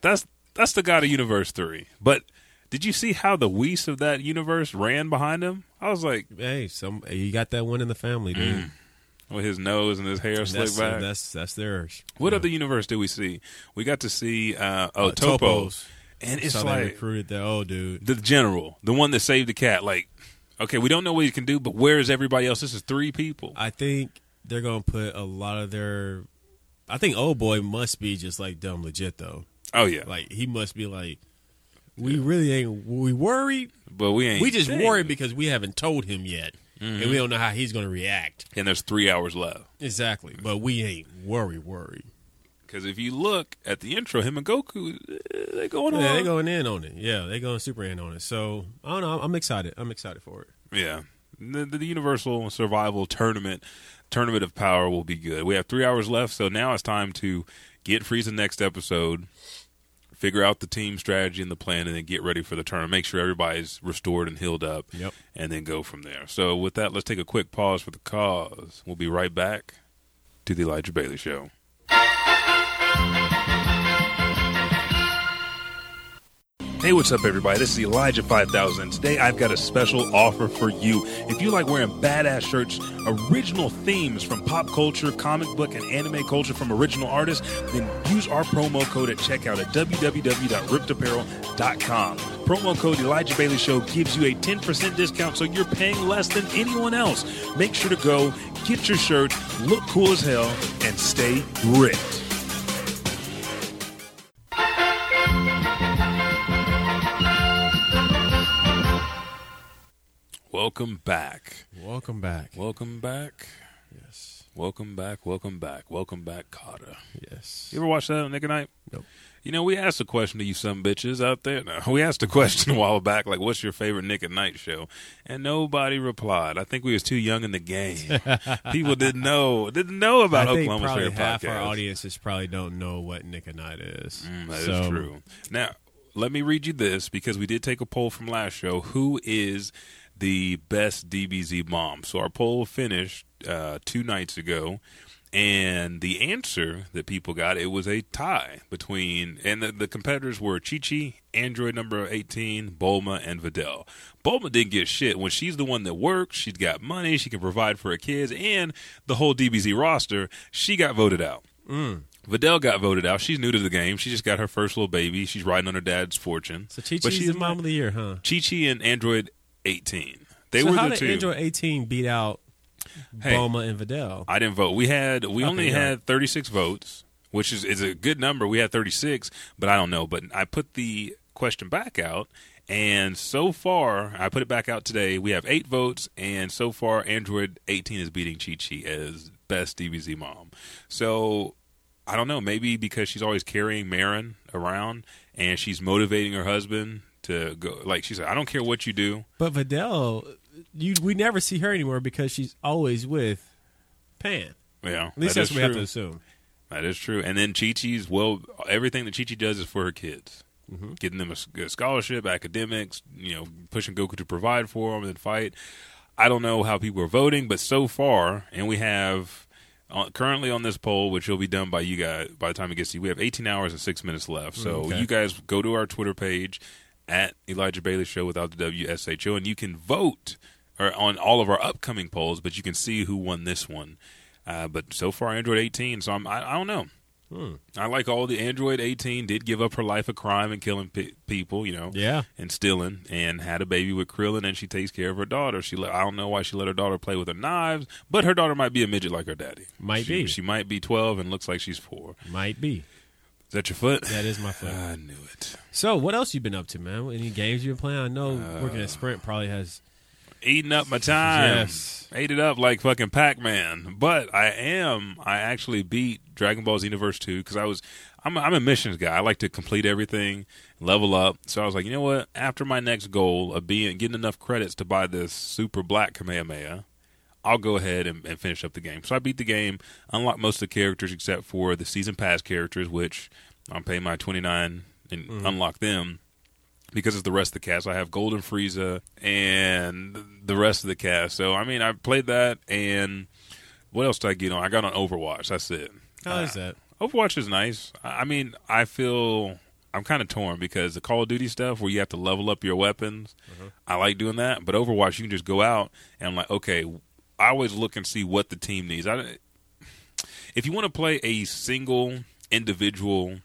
that's that's the god of Universe Three. But did you see how the Whis of that universe ran behind him? I was like, hey, some you got that one in the family, dude. Mm. with his nose and his hair slicked That's, back. that's that's theirs. what Yeah. other universe did we see? We got to see uh, oh Uh, Toppo, Toppos. And it's so they like recruited the old oh, dude. the general, the one that saved the cat. Like, okay, we don't know what he can do, but where is everybody else? This is three people. I think they're gonna put a lot of their. I think old boy must be just like dumb legit though. Oh yeah, Like he must be like, we really ain't. We worried. but we ain't. We just dang. worried because we haven't told him yet, and we mm-hmm. don't know how he's gonna react. And there's three hours left. Exactly, but we ain't worried. Worried. Because if you look at the intro, him and Goku, eh, they going on. Yeah, they going in on it. Yeah, they going super in on it. So I don't know. I'm excited. I'm excited for it. Yeah, the, the Universal Survival Tournament, Tournament of Power will be good. We have three hours left, so now it's time to get Frieza next episode, figure out the team strategy and the plan, and then get ready for the tournament. Make sure everybody's restored and healed up, Yep. and then go from there. So with that, let's take a quick pause for the cause. We'll be right back to the Elijah Bailey Show. Hey, what's up, everybody? This is Elijah 5000. Today, I've got a special offer for you. If you like wearing badass shirts, original themes from pop culture, comic book, and anime culture from original artists, then use our promo code at checkout at www.riptapparel.com. Promo code Elijah Bailey Show gives you a 10% discount, so you're paying less than anyone else. Make sure to go, get your shirt, look cool as hell, and stay ripped. Welcome back. Welcome back. Welcome back. Yes. Welcome back. Welcome back. Welcome back, Kotter. Yes. You ever watch that on Nick at Night? Nope. You know, we asked a question to you some bitches out there. No, we asked a question a while back, like, what's your favorite Nick at Night show? And nobody replied. I think we was too young in the game. People didn't know didn't know about I think Oklahoma's probably favorite half podcast. our audiences probably don't know what Nick and Night is. Mm, that is So, true. Now, let me read you this because we did take a poll from last show. Who is the best DBZ mom? So our poll finished uh, two nights ago, and the answer that people got it was a tie between, and the, the competitors were Chi Chi, Android number eighteen, Bulma, and Videl. Bulma didn't get shit when she's the one that works. She's got money. She can provide for her kids and the whole DBZ roster. She got voted out. Videl got voted out. She's new to the game. She just got her first little baby. She's riding on her dad's fortune. So Chi Chi's the mom of the year, huh? Chi Chi and Android 18. They so were how the did two. Android 18 beat out Hey. Bulma and Videl? I didn't vote. We had we Okay, only yeah. had 36 votes, which is is a good number. We had 36, but I don't know. But I put the question back out, and so far I put it back out today. We have eight votes, and so far Android 18 is beating Chi Chi as best DBZ mom. So I don't know. Maybe because she's always carrying Marron around, and she's motivating her husband to go. Like she said, I don't care what you do. But Videl, you we never see her anymore because she's always with Pan. Yeah, At least that that's what we have to assume. That is true. And then Chi Chi's well, everything that Chi Chi does is for her kids, Mm-hmm. getting them a scholarship, academics, you know, pushing Goku to provide for them and fight. I don't know how people are voting, but so far, and we have uh, currently on this poll, which will be done by you guys by the time it gets to you, we have 18 hours and six minutes left. So okay. you guys go to our Twitter page at Elijah Bailey Show without the WSHO, and you can vote or on all of our upcoming polls, but you can see who won this one. Uh, but so far, Android 18. So I'm, I, I don't know. Hmm. I like all the Android 18 did give up her life of crime and killing pe- people, you know, Yeah. and stealing, and had a baby with Krillin, and she takes care of her daughter. She let, I don't know why she let her daughter play with her knives, but her daughter might be a midget like her daddy. Might She- be. She might be 12 and looks like she's four. Might be. Is that your foot? That is my foot. I knew it. So, what else you been up to, man? Any games you been playing? I know working Uh, at Sprint probably has. Eating up my time. Yes. Ate it up like fucking Pac Man. But I am. I actually beat Dragon Ball Xenoverse 2 because I was. I'm a, I'm a missions guy. I like to complete everything, level up. So I was like, you know what? After my next goal of being getting enough credits to buy this super black Kamehameha, I'll go ahead and, and finish up the game. So I beat the game, unlocked most of the characters except for the season pass characters, which I'm paying my 29 and unlock them because it's the rest of the cast. I have Golden Frieza and the rest of the cast. So I mean, I played that, and what else did I get on? I got on Overwatch. That's it. How is Uh, that? Overwatch is nice. I I mean, I feel I'm kind of torn because the Call of Duty stuff where you have to level up your weapons, I like doing that. But Overwatch, you can just go out and I'm like, okay, I always look and see what the team needs. I, if you want to play a single individual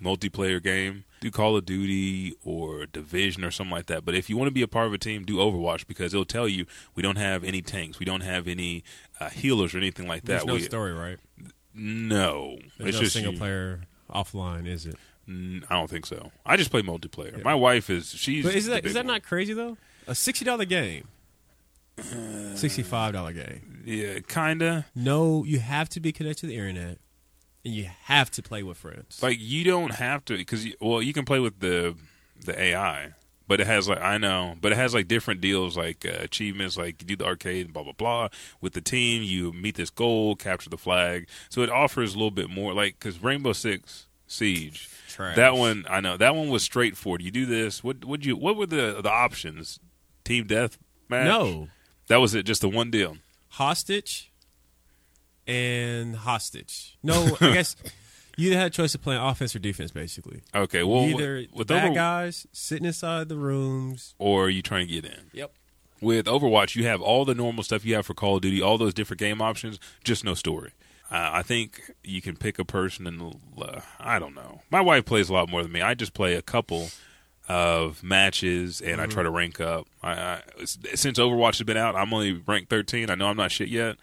multiplayer game, do Call of Duty or Division or something like that. But if you want to be a part of a team, do Overwatch because it'll tell you we don't have any tanks, we don't have any uh, healers or anything like that. There's no We- story, right? No, There's it's no just single you- player offline, is it? I don't think so. I just play multiplayer. My wife is she's. But is the that that one. not crazy though? A sixty dollar game, sixty five dollar game. Yeah, kinda. No, you have to be connected to the internet, and you have to play with friends. Like you don't have to because well, you can play with the the AI, but it has like I know, but it has like different deals like uh, achievements, like you do the arcade blah blah blah. With the team, you meet this goal, capture the flag, so it offers a little bit more. Like because Rainbow Six Siege, Trash. that one I know that one was straightforward. You do this. What would you? What were the the options? Team death match? no that was it. Just the one deal. hostage and hostage. No, I guess you either had a choice of playing offense or defense. Basically, Okay, well, either with bad Over- guys sitting inside the rooms. or you trying to get in? Yep. With Overwatch, you have all the normal stuff you have for Call of Duty, all those different game options, just no story. Uh, I think you can pick a person and uh, I don't know. My wife plays a lot more than me. I just play a couple of matches and I try to rank up. I, I, since Overwatch has been out, I'm only ranked 13. I know I'm not shit yet,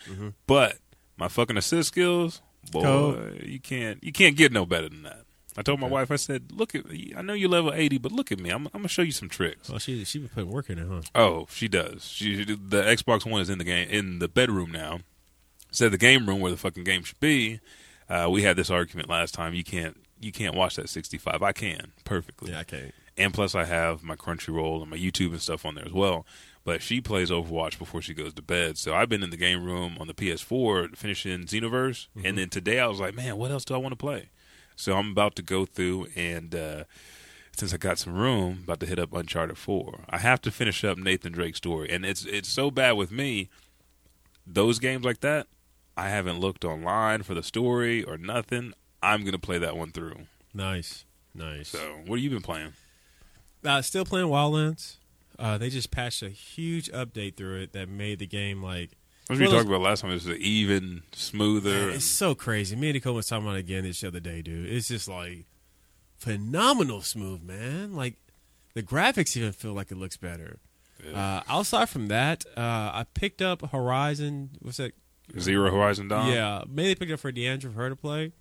but my fucking assist skills, boy, Cold. you can't you can't get no better than that. I told my wife, I said, "Look at, I know you're level 80, but look at me. I'm, I'm gonna show you some tricks." Well, she she been putting work in it, huh? Oh, she does. She the Xbox One is in the game in the bedroom now. Instead of the game room where the fucking game should be. Uh, we had this argument last time. You can't you can't watch that 65. I can perfectly. Yeah, I can't. And plus, I have my Crunchyroll and my YouTube and stuff on there as well. But she plays Overwatch before she goes to bed. So I've been in the game room on the PS4 finishing Xenoverse. And then today I was like, man, what else do I want to play? So I'm about to go through and uh, since I got some room, about to hit up Uncharted 4. I have to finish up Nathan Drake's story. And it's it's so bad with me. Those games like that, I haven't looked online for the story or nothing. I'm going to play that one through. Nice, nice. So, what have you been playing? Uh, still playing Wildlands. Uh, they just patched a huge update through it that made the game like What we Well, talked about last time? It was even smoother. it's so crazy. Me and Nicole was talking about it again this other day, dude. It's just like phenomenal smooth, man. Like the graphics even feel like it looks better. Uh, outside from that, uh, I picked up Horizon. What's that? Zero Horizon Dawn. Yeah, mainly picked up for Deandra for her to play.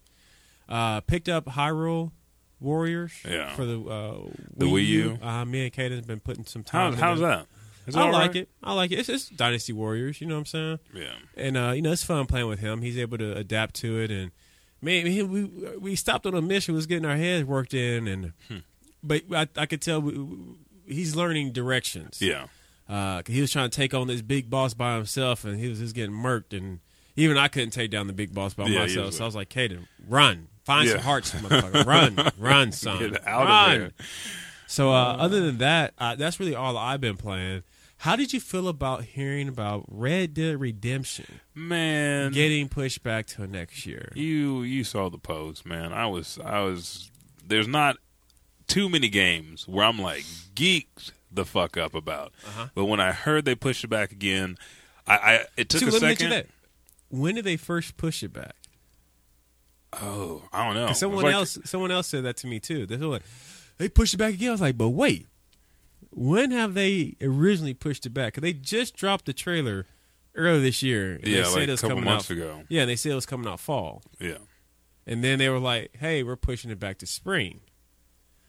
Uh, picked up Hyrule Warriors Yeah. for the uh, The Wii U. Uh, me and Kate have been putting some How, time. how's into- that? I like right? it. I like it. It's, it's Dynasty Warriors. You know what I'm saying? Yeah. And uh, you know, it's fun playing with him. He's able to adapt to it, and man, we we stopped on a mission. Was getting our heads worked in, and Hmm. but I, I could tell we, he's learning directions. Yeah. Uh, he was trying to take on this big boss by himself, and he was just getting murked. And even I couldn't take down the big boss by Yeah, myself. So I was like, Caden, run, find some hearts, motherfucker, run, run, son, Get out of run. there. So uh, other than that, uh, that's really all I've been playing. How did you feel about hearing about Red Dead Redemption Man, getting pushed back to next year? you you saw the post, man. I was I was. There's not too many games where I'm like geeked the fuck up about. Uh-huh. But when I heard they pushed it back again, I, I it took See, a let me get second. that. when did they first push it back? Oh, I don't know. someone like- else, someone else said that to me too. They like, they pushed it back again. I was like, but wait, when have they originally pushed it back? Because they just dropped the trailer earlier this year. Yeah, they said like a couple months out, ago. Yeah, they said it was coming out fall, Yeah, and then they were like, hey, we're pushing it back to spring.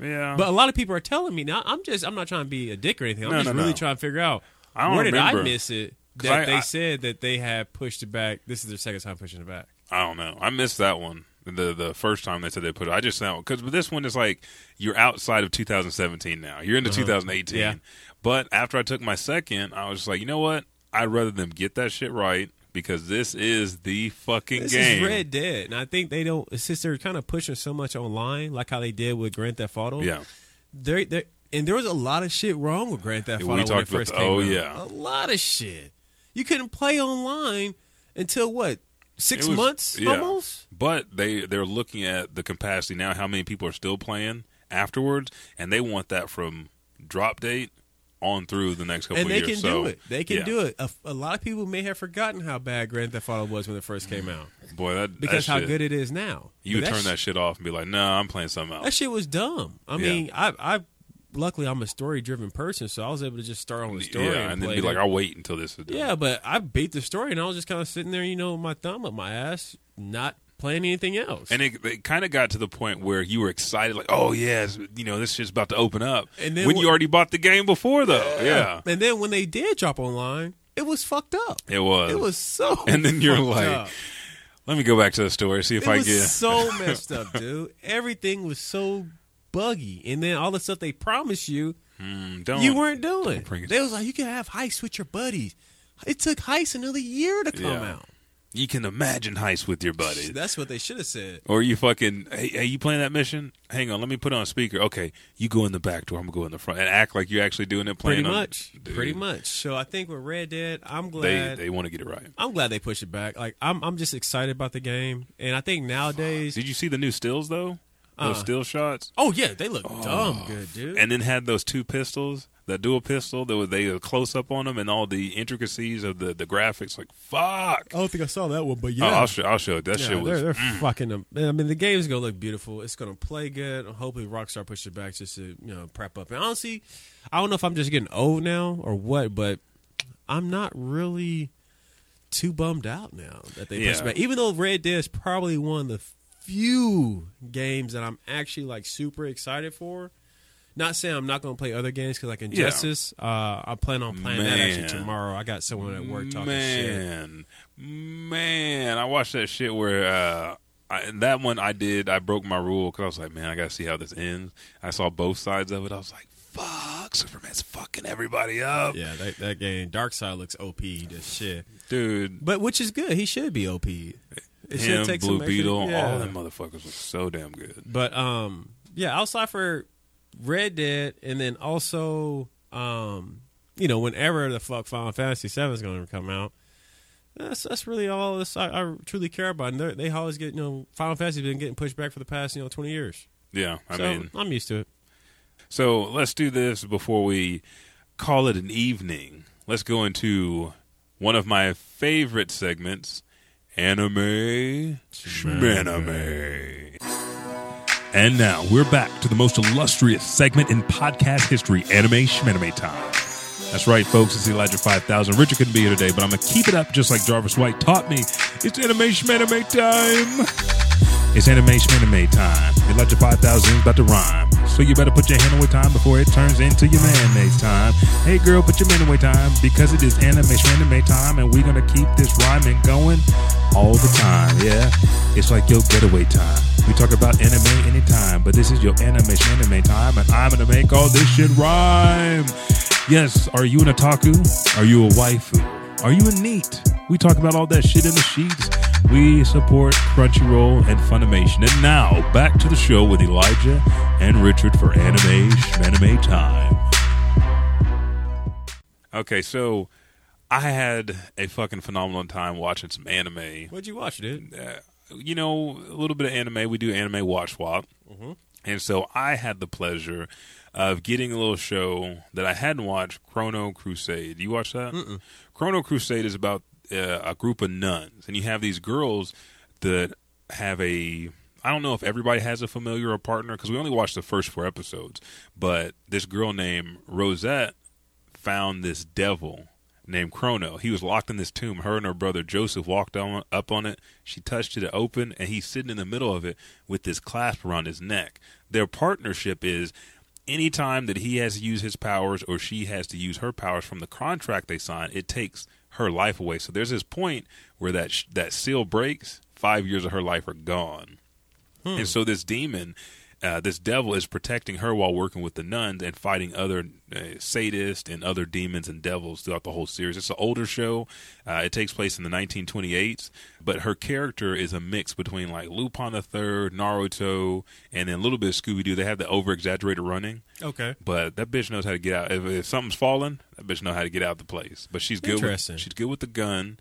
yeah. But a lot of people are telling me now. I'm just, I'm not trying to be a dick or anything. I'm No, just no, really no. trying to figure out I don't where did. I miss it that I- they I- said that they had pushed it back. This is their second time pushing it back. I don't know. I missed that one. The the first time they said they put it. I just know because this one is like you're outside of 2017 now. You're into uh-huh. 2018. Yeah. But after I took my second, I was just like, you know what? I'd rather them get that shit right because this is the fucking This game. is Red Dead, and I think they don't. Since they're kind of pushing so much online, like how they did with Grand Theft Auto. Yeah. They they and there was a lot of shit wrong with Grand Theft Auto we when it first the- came oh, out. yeah. a lot of shit. You couldn't play online until what six was- months yeah. almost. But they they're looking at the capacity now, how many people are still playing afterwards, and they want that from drop date on through the next couple And they of years. can so, do it. They can yeah. do it. A, a lot of people may have forgotten how bad Grand Theft Auto was when it first came out Boy, that because that how shit, good it is now. you turn sh- that shit off and be like, no, I'm playing something else. That shit was dumb. I Yeah. mean, I, I luckily I'm a story driven person, so I was able to just start on the story. yeah, and, and then be like. I'll wait until this is done. yeah, but I beat the story, and I was just kind of sitting there, you know, with my thumb up my ass, not playing anything else. And it, it kind of got to the point where you were excited, like, oh, yes, you know, this shit's about to open up. And then when wh- you already bought the game before, though. Yeah. and then when they did drop online, it was fucked up. It was. It was so. And then you're like, up. Let me go back to the story, see if it I get. so messed up, dude. Everything was so buggy, and then all the stuff they promised you, Mm, don't. you weren't doing. They was like, you can have heists with your buddies. It took heists another year to come Yeah. out. You can imagine heist with your buddies. That's what they should have said. Or you fucking, hey, hey, you playing that mission? Hang on, let me put on speaker. Okay, you go in the back door. I'm gonna go in the front and act like you're actually doing it. Playing Pretty much. Dude, Pretty much. So I think with Red Dead, I'm They glad. they want to get it right. I'm glad they pushed it back. Like I'm, I'm just excited about the game, and I think nowadays. Did you see the new stills though? Those Uh-uh. still shots, Oh yeah, they look dumb good, dude. and then had those two pistols, that dual pistol. That was they close up on them and all the intricacies of the the graphics. Like fuck. I don't think I saw that one, but Oh, yeah. I'll show. I'll show. you. That Yeah, shit was. they're, they're mm. fucking. am- I mean, the game's gonna look beautiful. It's gonna play good. Hopefully, Rockstar pushes it back just to you know prep up. And honestly, I don't know if I'm just getting old now or what, but I'm not really too bummed out now that they pushed Yeah. it back. Even though Red Dead is probably one of the few games that I'm actually like super excited for. Not saying I'm not gonna play other games because like Injustice, uh, I plan on playing that actually tomorrow. I got someone at work talking shit. man, man, I watched that shit where uh, I, that one I did. I broke my rule because I was like, man, I gotta see how this ends. I saw both sides of it. I was like, fuck, Superman's fucking everybody up, Yeah, that, that game Dark Side looks OP as shit. dude. But which is good. He should be OP. It should Him, take Blue Beetle, yeah. all them motherfuckers was so damn good. But um, yeah, outside for Red Dead, and then also um, you know, whenever the fuck Final Fantasy Seven is going to come out, that's that's really all this I, I truly care about. And they always get you know Final Fantasy's been getting pushed back for the past you know twenty years. Yeah, I so mean, I'm used to it. so let's do this before we call it an evening. Let's go into one of my favorite segments, anime shmanime. And now we're back to the most illustrious segment in podcast history, anime shmanime time. That's right, folks. It's Elijah 5000. Richard couldn't be here today, but I'm going to keep it up just like Jarvis White taught me. It's anime shmanime time. It's anime time. Elijah 5000 is about to rhyme. So you better put your hand away time before it turns into your mayonnaise time. Hey girl, put your man away time because it is animation anime time and we're gonna keep this rhyming going all the time. Yeah, it's like your getaway time. We talk about anime anytime, but this is your animation anime time and I'm gonna make all this shit rhyme. Yes, are you an otaku? Are you a waifu? Are you a neat? We talk about all that shit in the sheets. We support Crunchyroll and Funimation. And now, back to the show with Elijah and Richard for Anime Shmanime Time. Okay, so I had a fucking phenomenal time watching some anime. What'd you watch, dude? Uh, you know, a little bit of anime. We do anime watch swap. And so I had the pleasure of getting a little show that I hadn't watched, Chrono Crusade. You watch that? Chrono Crusade is about uh, a group of nuns, and you have these girls that have a. I don't know if everybody has a familiar or partner because we only watched the first four episodes, but this girl named Rosette found this devil named Chrono. He was locked in this tomb. Her and her brother Joseph walked on, up on it. She touched it, opened, and he's sitting in the middle of it with this clasp around his neck. Their partnership is anytime that he has to use his powers or she has to use her powers from the contract they sign, it takes her life away. So there's this point where that sh- that seal breaks, five years of her life are gone. Hmm. And so this demon, uh, this devil, is protecting her while working with the nuns and fighting other uh, sadists and other demons and devils throughout the whole series. It's an older show. Uh, it takes place in the 1928s, but her character is a mix between like Lupin the Third, Naruto, and then a little bit of Scooby Doo. They have the over exaggerated running. Okay. But that bitch knows how to get out. If, if something's falling, that bitch know how to get out of the place. But she's good. With, she's good with the gun.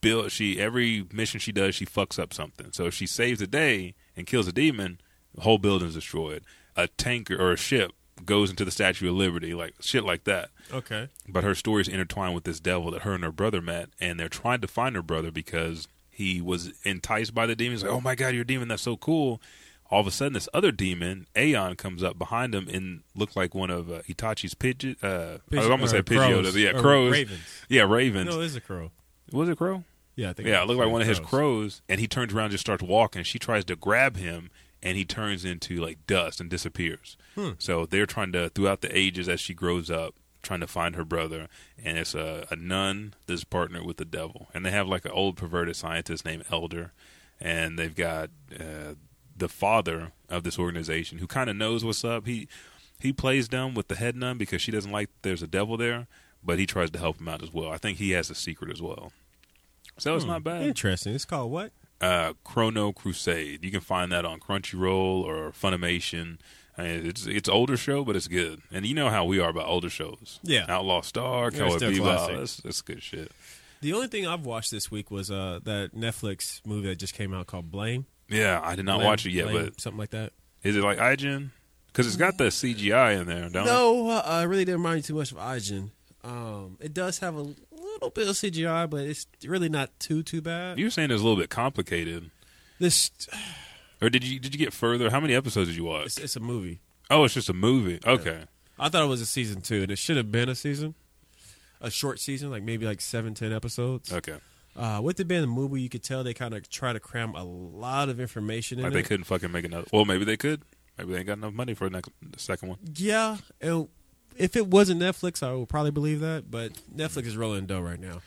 Bill, she every mission she does, she fucks up something. So if she saves the day and kills a demon, whole building's destroyed. A tanker or a ship goes into the Statue of Liberty, like shit like that. Okay. But her story is intertwined with this devil that her and her brother met, and they're trying to find her brother because he was enticed by the demons. Like, oh my god, you're a demon. That's so cool. All of a sudden, this other demon, Aion, comes up behind him and looked like one of uh, Itachi's pigeon. Uh, I was almost Pidgeotto. crows. Yeah, crows. ravens. Yeah, ravens. No, it is a crow. was it crow? Yeah, I think. Yeah, it looked like one of his crows. crows, and he turns around and just starts walking. She tries to grab him, and he turns into like dust and disappears. Hmm. So they're trying to, throughout the ages as she grows up, trying to find her brother, and it's a, a nun that's partnered with the devil, and they have like an old perverted scientist named Elder, and they've got uh, the father of this organization who kind of knows what's up. He he plays dumb with the head nun because she doesn't like there's a devil there, but he tries to help him out as well. I think he has a secret as well. So it's not bad Interesting. It's called what? Uh, Chrono Crusade. You can find that on Crunchyroll or Funimation. I mean, it's it's older show, but it's good. And you know how we are about older shows. Yeah. Outlaw Star, Cowboy Bebop. That's, that's good shit. The only thing I've watched this week was uh, that Netflix movie that just came out called Blame. Yeah, I did not Blame- watch it yet, Blame, but something like that. is it like Ajin? Because it's got the CGI in there, don't it? No, uh, I really didn't remind you too much of Ajin. Um, it does have a little bit of CGI, but it's really not too too bad. You were saying it's a little bit complicated, This or did you did you get further? How many episodes did you watch? it's, it's a movie. Oh, it's just a movie. Okay, I thought it was a season two, and it should have been a season, a short season, like maybe like seven, ten episodes. okay. Uh, with it being a movie, you could tell they kind of try to cram a lot of information in Like it. they couldn't fucking make another. Well, maybe they could. Maybe they ain't got enough money for the next the second one. Yeah, and if it wasn't Netflix, I would probably believe that. But Netflix is rolling dough right now.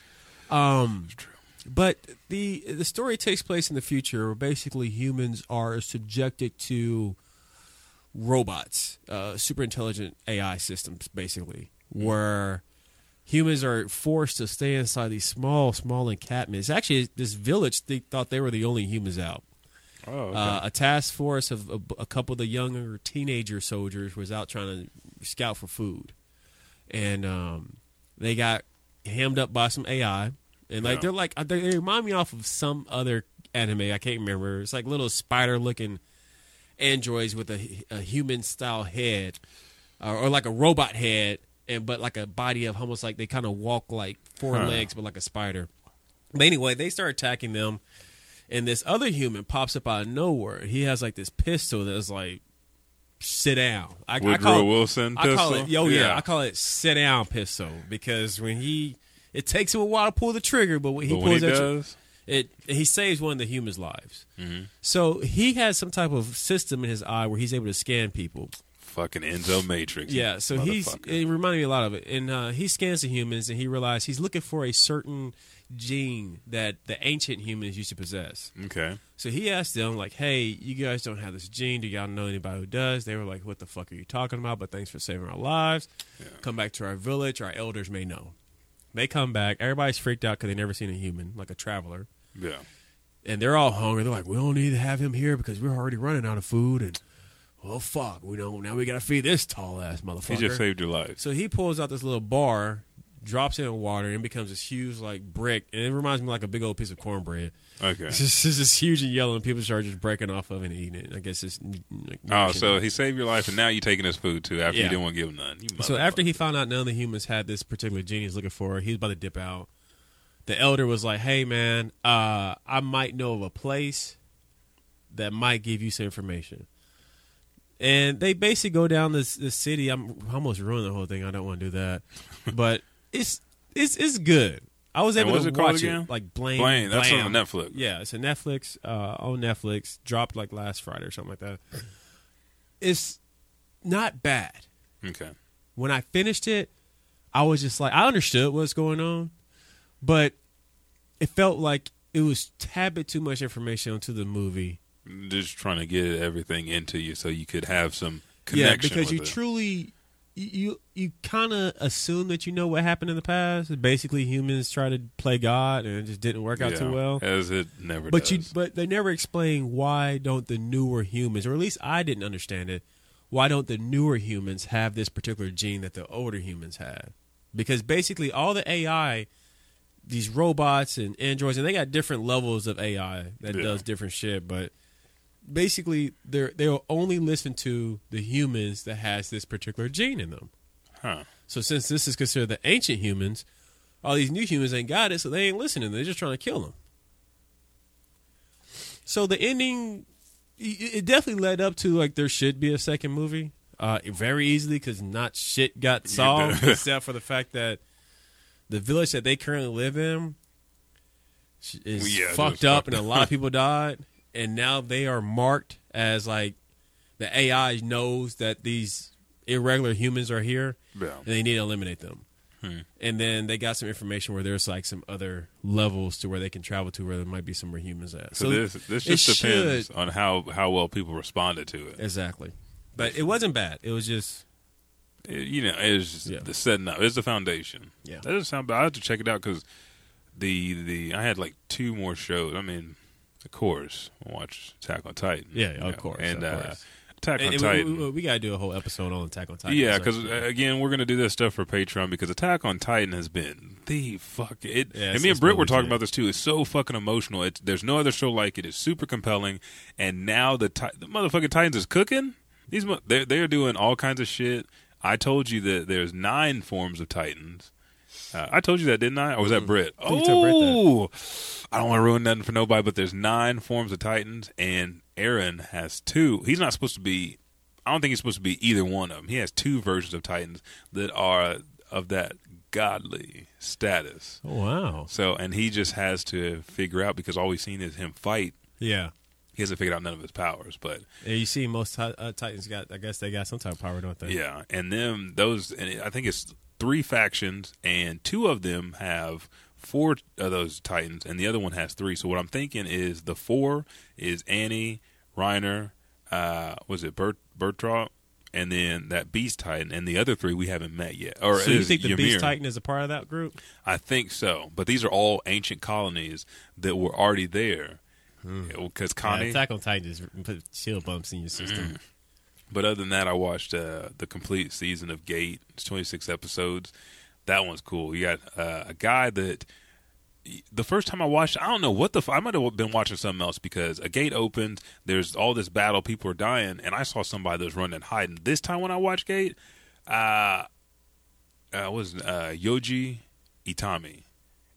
Um, true. But the the story takes place in the future, where basically humans are subjected to robots, uh, super intelligent AI systems, basically, where humans are forced to stay inside these small, small encampments. Actually, this village they thought they were the only humans out. Oh, okay. Uh, a task force of a, a couple of the younger teenager soldiers was out trying to scout for food, and um, they got hemmed up by some AI, and like Yeah. they're like they, they remind me off of some other anime I can't remember. It's like little spider looking androids with a, a human style head, or, or like a robot head, and but like a body of almost like they kind of walk like four Huh. legs, but like a spider. But anyway, they start attacking them, and this other human pops up out of nowhere. He has like this pistol that's like, sit down. I, I Woodrow call it, Wilson I call pistol? it, yo, yeah. Yeah. I call it sit down pistol because when he, it takes him a while to pull the trigger, but when he but when pulls he that, tr- it he saves one of the humans' lives. Mm-hmm. So he has some type of system in his eye where he's able to scan people. fucking Enzo Matrix. Yeah, so he's it reminded me a lot of it, and uh, he scans the humans and he realized he's looking for a certain gene that the ancient humans used to possess. okay. So he asked them, like, hey, you guys don't have this gene. Do y'all know anybody who does? They were like, what the fuck are you talking about? But thanks for saving our lives. Come back to our village. Our elders may know. They come back. Everybody's freaked out because they never seen a human, like a traveler. Yeah. And they're all hungry. They're like, we don't need to have him here because we're already running out of food. And, well, fuck. We don't. Now we got to feed this tall ass motherfucker. He just saved your life. So he pulls out this little bar, drops in water, and becomes this huge like brick. And it reminds me like a big old piece of cornbread. Okay. It's just, it's just huge and yellow, and people start just breaking off of it and eating it. I guess it's like, Oh, so he saved your life, and now you're taking his food too. After Yeah. you didn't want to give him none. So after he found out none of the humans had this particular gene he's looking for, he was about to dip out. the elder was like, "Hey, man, uh, I might know of a place that might give you some information." And they basically go down this this city. I'm I almost ruined the whole thing. I don't want to do that, but it's it's it's good. I was able to it watch it like Blaine. Blaine, that's Blam. on Netflix. Yeah, it's a Netflix uh, on Netflix. Dropped like last Friday or something like that. It's not bad. Okay. When I finished it, I was just like, I understood what's going on, but it felt like it was tad bit too much information onto the movie. Just trying to get everything into you so you could have some connection. Yeah, because you it. truly you you, kind of assume that you know what happened in the past. Basically, humans try to play God and it just didn't work out Yeah, too well. as it never But does. you but they never explain why don't the newer humans, or at least I didn't understand it. Why don't the newer humans have this particular gene that the older humans had? Because basically all the AI, these robots and androids, and they got different levels of AI that Yeah. does different shit, but basically they're they'll only listen to the humans that has this particular gene in them. huh? So since this is considered the ancient humans, all these new humans ain't got it, so they ain't listening. They're just trying to kill them. So the ending, it it definitely led up to like there should be a second movie, uh, very easily because not shit got solved except for the fact that the village that they currently live in is Yeah, fucked up, fucked and a lot of people died, and now they are marked as like the AI knows that these irregular humans are here Yeah. and they need to eliminate them. Hmm. And then they got some information where there's like some other levels to where they can travel to where there might be some more humans at. So, this this just depends should- on how how well people responded to it. exactly. But it wasn't bad. It was just It- you know, it's just Yeah. the setting up. It's the foundation. Yeah. that doesn't sound bad. I have to check it out because the the I had like two more shows. I mean, of course, watch Attack on Titan. Yeah, of know, course, and of uh. Attack on and- Titan. we, we, we got to do a whole episode on Attack on Titan. yeah, So- because again, we're gonna do this stuff for Patreon because Attack on Titan has been the fuck it. Yeah, and me and Britt were talking about this too. It's so fucking emotional. It's, there's no other show like it. It's super compelling, and now the Ti- the motherfucking Titans is cooking. These they're they're doing all kinds of shit. I told you that there's nine forms of Titans. Uh, I told you that, didn't I? Or was that Britt? think you Britt. Oh, I don't want to ruin nothing for nobody, but there's nine forms of Titans, and Eren has two. He's not supposed to be. I don't think he's supposed to be either one of them. He has two versions of Titans that are of that godly status. oh, wow. So, and he just has to figure out because all we've seen is him fight. Yeah. He hasn't figured out none of his powers, but And you see, most uh, Titans got. I guess they got some type of power, don't they? Yeah, and them those, and I think it's three factions, and two of them have four of those titans, and the other one has three. So what I'm thinking is the four is Annie, Reiner, uh, was it Bert Bertrand, and then that Beast Titan, and the other three we haven't met yet. Or So you think the Beast Titan is a part of that group? I think so, but these are all ancient colonies that were already there. Hmm. Because Yeah, Connie, Attack on Titan just put chill bumps in your system. But other than that, I watched uh, the complete season of Gate. It's 26 episodes. That one's cool. You got uh, a guy that the first time I watched, I don't know what the f- I might have been watching something else because a gate opens, there's all this battle, people are dying, and I saw somebody that was running and hiding. This time when I watched Gate, uh, uh was uh, Yoji Itami.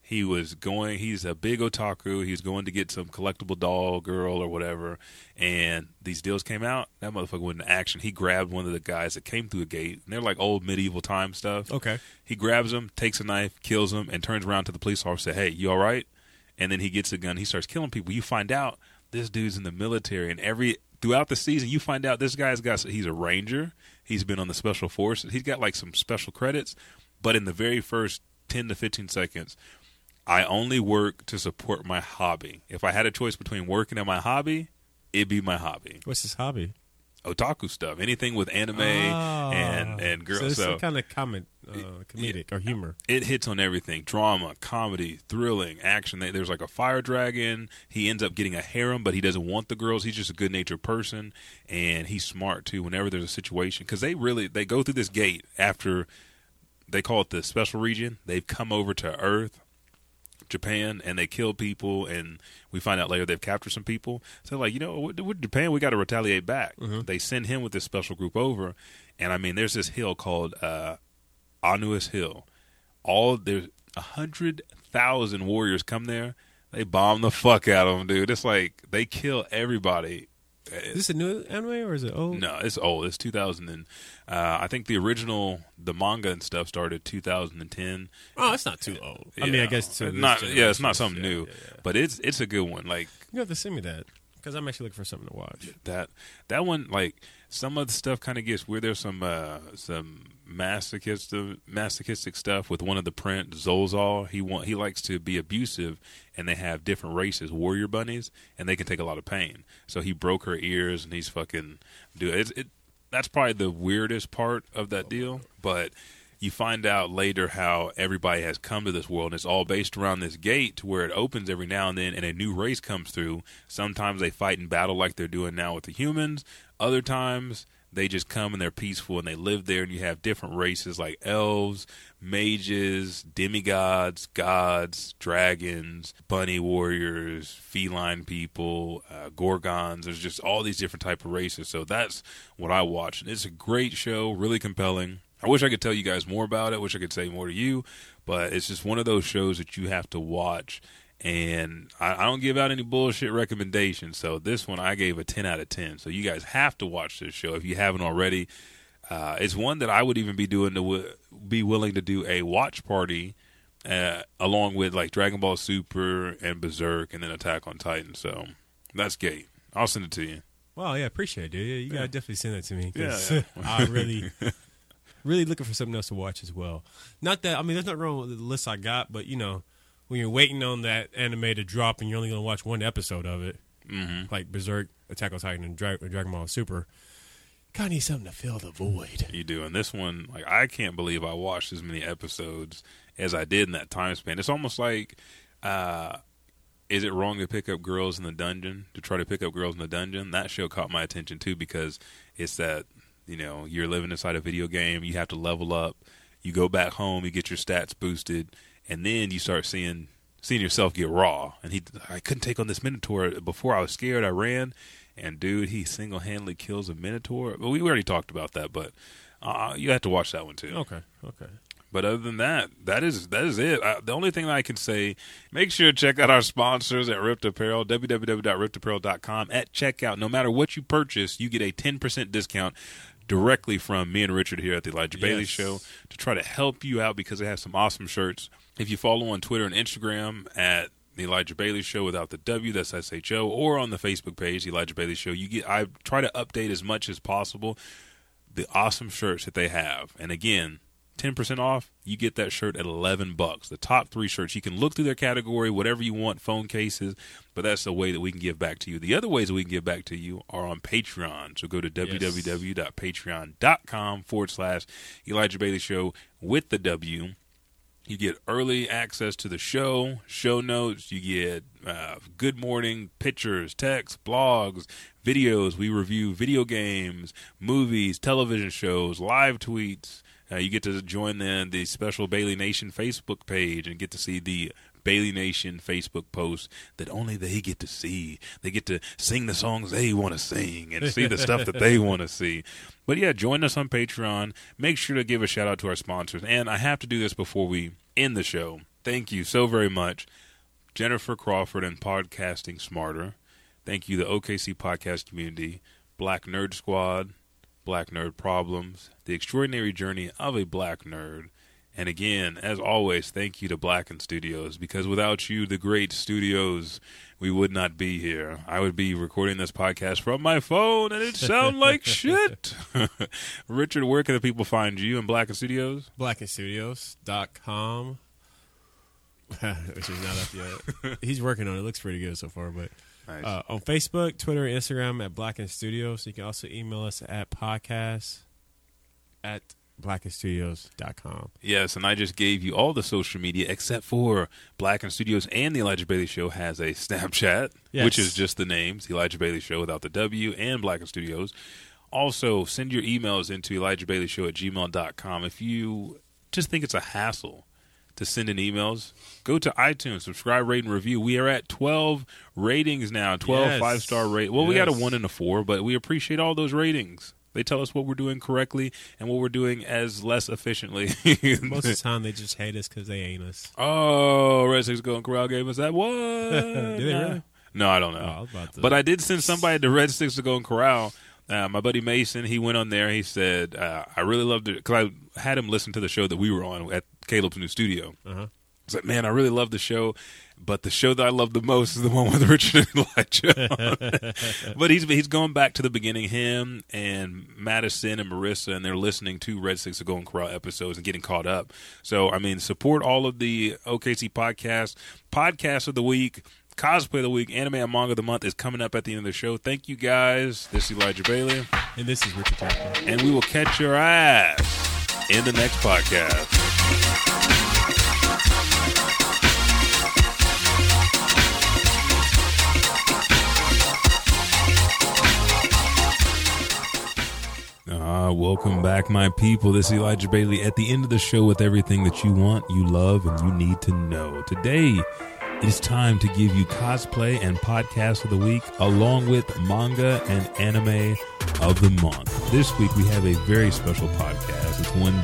He was going. He's a big otaku. he's going to get some collectible doll girl or whatever, and these deals came out. That motherfucker went in action. He grabbed one of the guys that came through a gate. And they're like old medieval time stuff. Okay. He grabs him, takes a knife, kills him, and turns around to the police officer. Say, "Hey, you all right?" And then he gets a gun. He starts killing people. You find out this dude's in the military, and every throughout the season, you find out this guy's got. He's a ranger. He's been on the special forces. He's got like some special credits, but in the very first ten to fifteen seconds, I only work to support my hobby. If I had a choice between working and my hobby, it'd be my hobby. What's his hobby? Otaku stuff, anything with anime and and So girls. it's So, some kind of comment, uh, comedic or humor. it hits on everything: drama, comedy, thrilling, action. There's like a fire dragon. He ends up getting a harem, but he doesn't want the girls. He's just a good natured person, and he's smart too. Whenever there's a situation, because they really they go through this gate after they call it the special region. They've come over to Earth. Japan and they kill people and we find out later they've captured some people. So like, you know, with, with Japan we got to retaliate back. They send him with this special group over and I mean there's this hill called uh Alnus Hill. All there's a hundred thousand warriors come there, they bomb the fuck out of them, dude. It's like they kill everybody. Is this a new anime or is it old? No, it's old. It's 2000 and uh, I think the original the manga and stuff started 2010. Oh, it's not too old. I mean, I guess this not yeah, it's not something yeah, new, yeah, yeah. but it's it's a good one. Like You have to send me that because I'm actually looking for something to watch. that that one like some of the stuff kind of gets weird. There's some uh, some masochistic masochistic stuff with one of the print Zorzal. He want he likes to be abusive, and they have different races, warrior bunnies, and they can take a lot of pain. So he broke her ears, and he's fucking do it. it that's probably the weirdest part of that deal, but. You find out later how everybody has come to this world, and it's all based around this gate where it opens every now and then, and a new race comes through. Sometimes they fight in battle like they're doing now with the humans. Other times they just come and they're peaceful and they live there, and you have different races like elves, mages, demigods, gods, dragons, bunny warriors, feline people, uh, gorgons. There's just all these different type of races. So that's what I watch. And it's a great show, really compelling. I wish I could tell you guys more about it. Wish I could say more to you, but it's just one of those shows that you have to watch. And I, I don't give out any bullshit recommendations. So this one I gave a 10 out of 10. So you guys have to watch this show if you haven't already. Uh, it's one that I would even be doing to w- be willing to do a watch party uh, along with like Dragon Ball Super and Berserk and then Attack on Titan. So that's Gate. I'll send it to you. Wow, yeah, appreciate it, dude. Yeah, you gotta definitely send that to me. 'cause Yeah, I really, really looking for something else to watch as well. Not that I mean, there's nothing wrong with the list I got, but you know, when you're waiting on that anime to drop and you're only gonna watch one episode of it, Mm-hmm. like Berserk, Attack on Titan, and Dra- Dragon Ball Super, kind of need something to fill the void. You do. And this one, like, I can't believe I watched as many episodes as I did in that time span. It's almost like, uh, is it wrong to pick up girls in the dungeon? To try to pick up girls in the dungeon? That show caught my attention too because it's that, you know, you're living inside a video game, you have to level up, you go back home, you get your stats boosted, and then you start seeing seeing yourself get raw. And he, I couldn't take on this Minotaur before. I was scared. I ran, and dude, he single handedly kills a Minotaur. Well, we already talked about that, but uh, you have to watch that one too. Okay, okay. But other than that, that is that is it. I, the only thing that I can say, make sure to check out our sponsors at Ript Apparel, www.riptapparel.com. At checkout, no matter what you purchase, you get a 10% discount directly from me and Richard here at the Elijah Bailey Show to try to help you out because they have some awesome shirts. If you follow on Twitter and Instagram at the Elijah Bailey Show without the W, that's S H O, or on the Facebook page, Elijah Bailey Show, you get. I try to update as much as possible the awesome shirts that they have. And again, 10% off, you get that shirt at 11 bucks. The top 3 shirts, you can look through their category, whatever you want, phone cases, but that's the way that we can give back to you. The other ways that we can give back to you are on Patreon. So go to www.patreon.com forward slash Elijah Bailey Show with the W. You get early access to the show, show notes. You get uh, good morning pictures, texts, blogs, videos. We review video games, movies, television shows, live tweets. Uh, you get to join the, the special Bailey Nation Facebook page and get to see the Bailey Nation Facebook posts that only they get to see. They get to sing the songs they want to sing and see the stuff that they want to see. But yeah, join us on Patreon. Make sure to give a shout out to our sponsors. And I have to do this before we end the show. Thank you so very much, Jennifer Crawford and Podcasting Smarter. Thank you, the OKC podcast community, Black Nerd Squad, Black Nerd Problems, The Extraordinary Journey of a Black Nerd. And again, as always, thank you to Blacken Studios because without you, the great studios, we would not be here. I would be recording this podcast from my phone and it'd sound like shit. Richard, where can the people find you in Blacken Studios? BlackenStudios.com. Which is not up yet. He's working on it. It looks pretty good so far, but Nice. uh, on Facebook, Twitter, and Instagram at Blacken Studios. You can also email us at podcast at blackenstudios.com. Yes, and I just gave you all the social media except for Blacken Studios and the Elijah Bailey Show has a Snapchat, Yes. which is just the names, the Elijah Bailey Show without the W and Blacken Studios. Also, send your emails into Elijah Bailey Show at gmail.com. If you just think it's a hassle to send in emails, go to iTunes, subscribe, rate, and review. We are at 12 ratings now, 12 Yes. five star rate. Well, we got a one and a four, but we appreciate all those ratings. They tell us what we're doing correctly and what we're doing as less efficiently. Most of the time, they just hate us because they ain't us. oh, Red Six Golden Corral gave us that. What? Did they really? No, I don't know. Oh, I But I did send somebody to Red Six to go Golden Corral. Uh, my buddy Mason, he went on there. He said, uh, "I really loved it because I had him listen to the show that we were on at Caleb's new studio." Uh-huh. He's like, "Man, I really love the show, but the show that I love the most is the one with Richard and Elijah." but he's he's going back to the beginning. Him and Madison and Marissa, and they're listening to Red Six of Golden Corral episodes and getting caught up. So, I mean, support all of the OKC podcasts, podcast of the week. Cosplay of the week, anime and manga of the month is coming up at the end of the show. Thank you guys. This is Elijah Bailey, And this is Richard Jackson. and we will catch your ass in the next podcast. Ah, welcome back, my people. This is Elijah Bailey at the end of the show with everything that you want, you love, and you need to know. Today, it is time to give you cosplay and podcast of the week, along with manga and anime of the month. This week, we have a very special podcast. It's one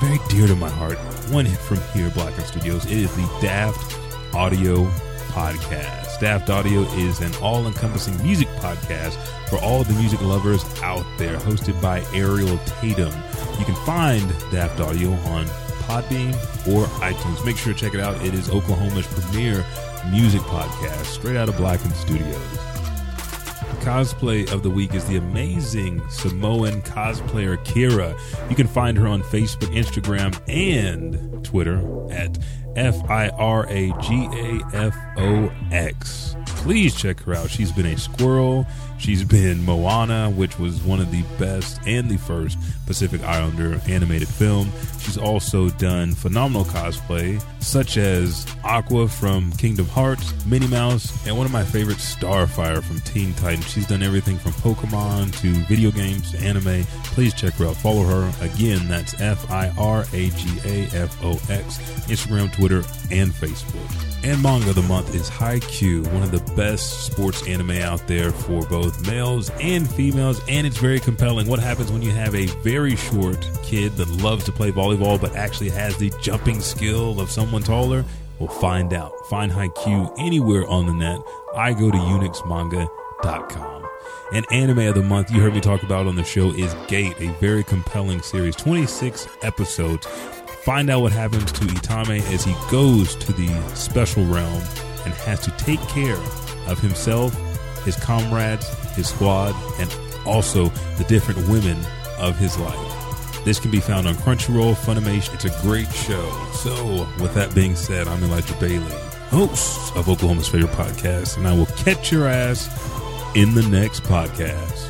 very dear to my heart. One hit from here, Blacken Studios. It is the Daft Audio Podcast. Daft Audio is an all encompassing music podcast for all the music lovers out there, hosted by Ariel Tatum. You can find Daft Audio on Podbean or iTunes. Make sure to check it out. It is Oklahoma's premier music podcast, straight out of Blacken Studios cosplay of the week is the amazing Samoan cosplayer Kira. You can find her on Facebook, Instagram, and Twitter at F I R A G A F O X. Please check her out. She's been a squirrel. She's been Moana, which was one of the best and the first Pacific Islander animated film. She's also done phenomenal cosplay, such as Aqua from Kingdom Hearts, Minnie Mouse, and one of my favorites, Starfire from Teen Titans. She's done everything from Pokemon to video games to anime. Please check her out. Follow her. Again, that's F I R A G A F O X, Instagram, Twitter, and Facebook. And manga of the month is Haikyuu, one of the best sports anime out there for both males and females, and it's very compelling. What happens when you have a very short kid that loves to play volleyball but actually has the jumping skill of someone taller? We'll find out. Find Haikyuu anywhere on the net. I go to unixmanga.com. And anime of the month you heard me talk about on the show is Gate, a very compelling series, 26 episodes. Find out what happens to Itami as he goes to the special realm and has to take care of himself, his comrades, his squad, and also the different women of his life. This can be found on Crunchyroll, Funimation. It's a great show. So, with that being said, I'm Elijah Bailey, host of Oklahoma's favorite podcast, and I will catch your ass in the next podcast.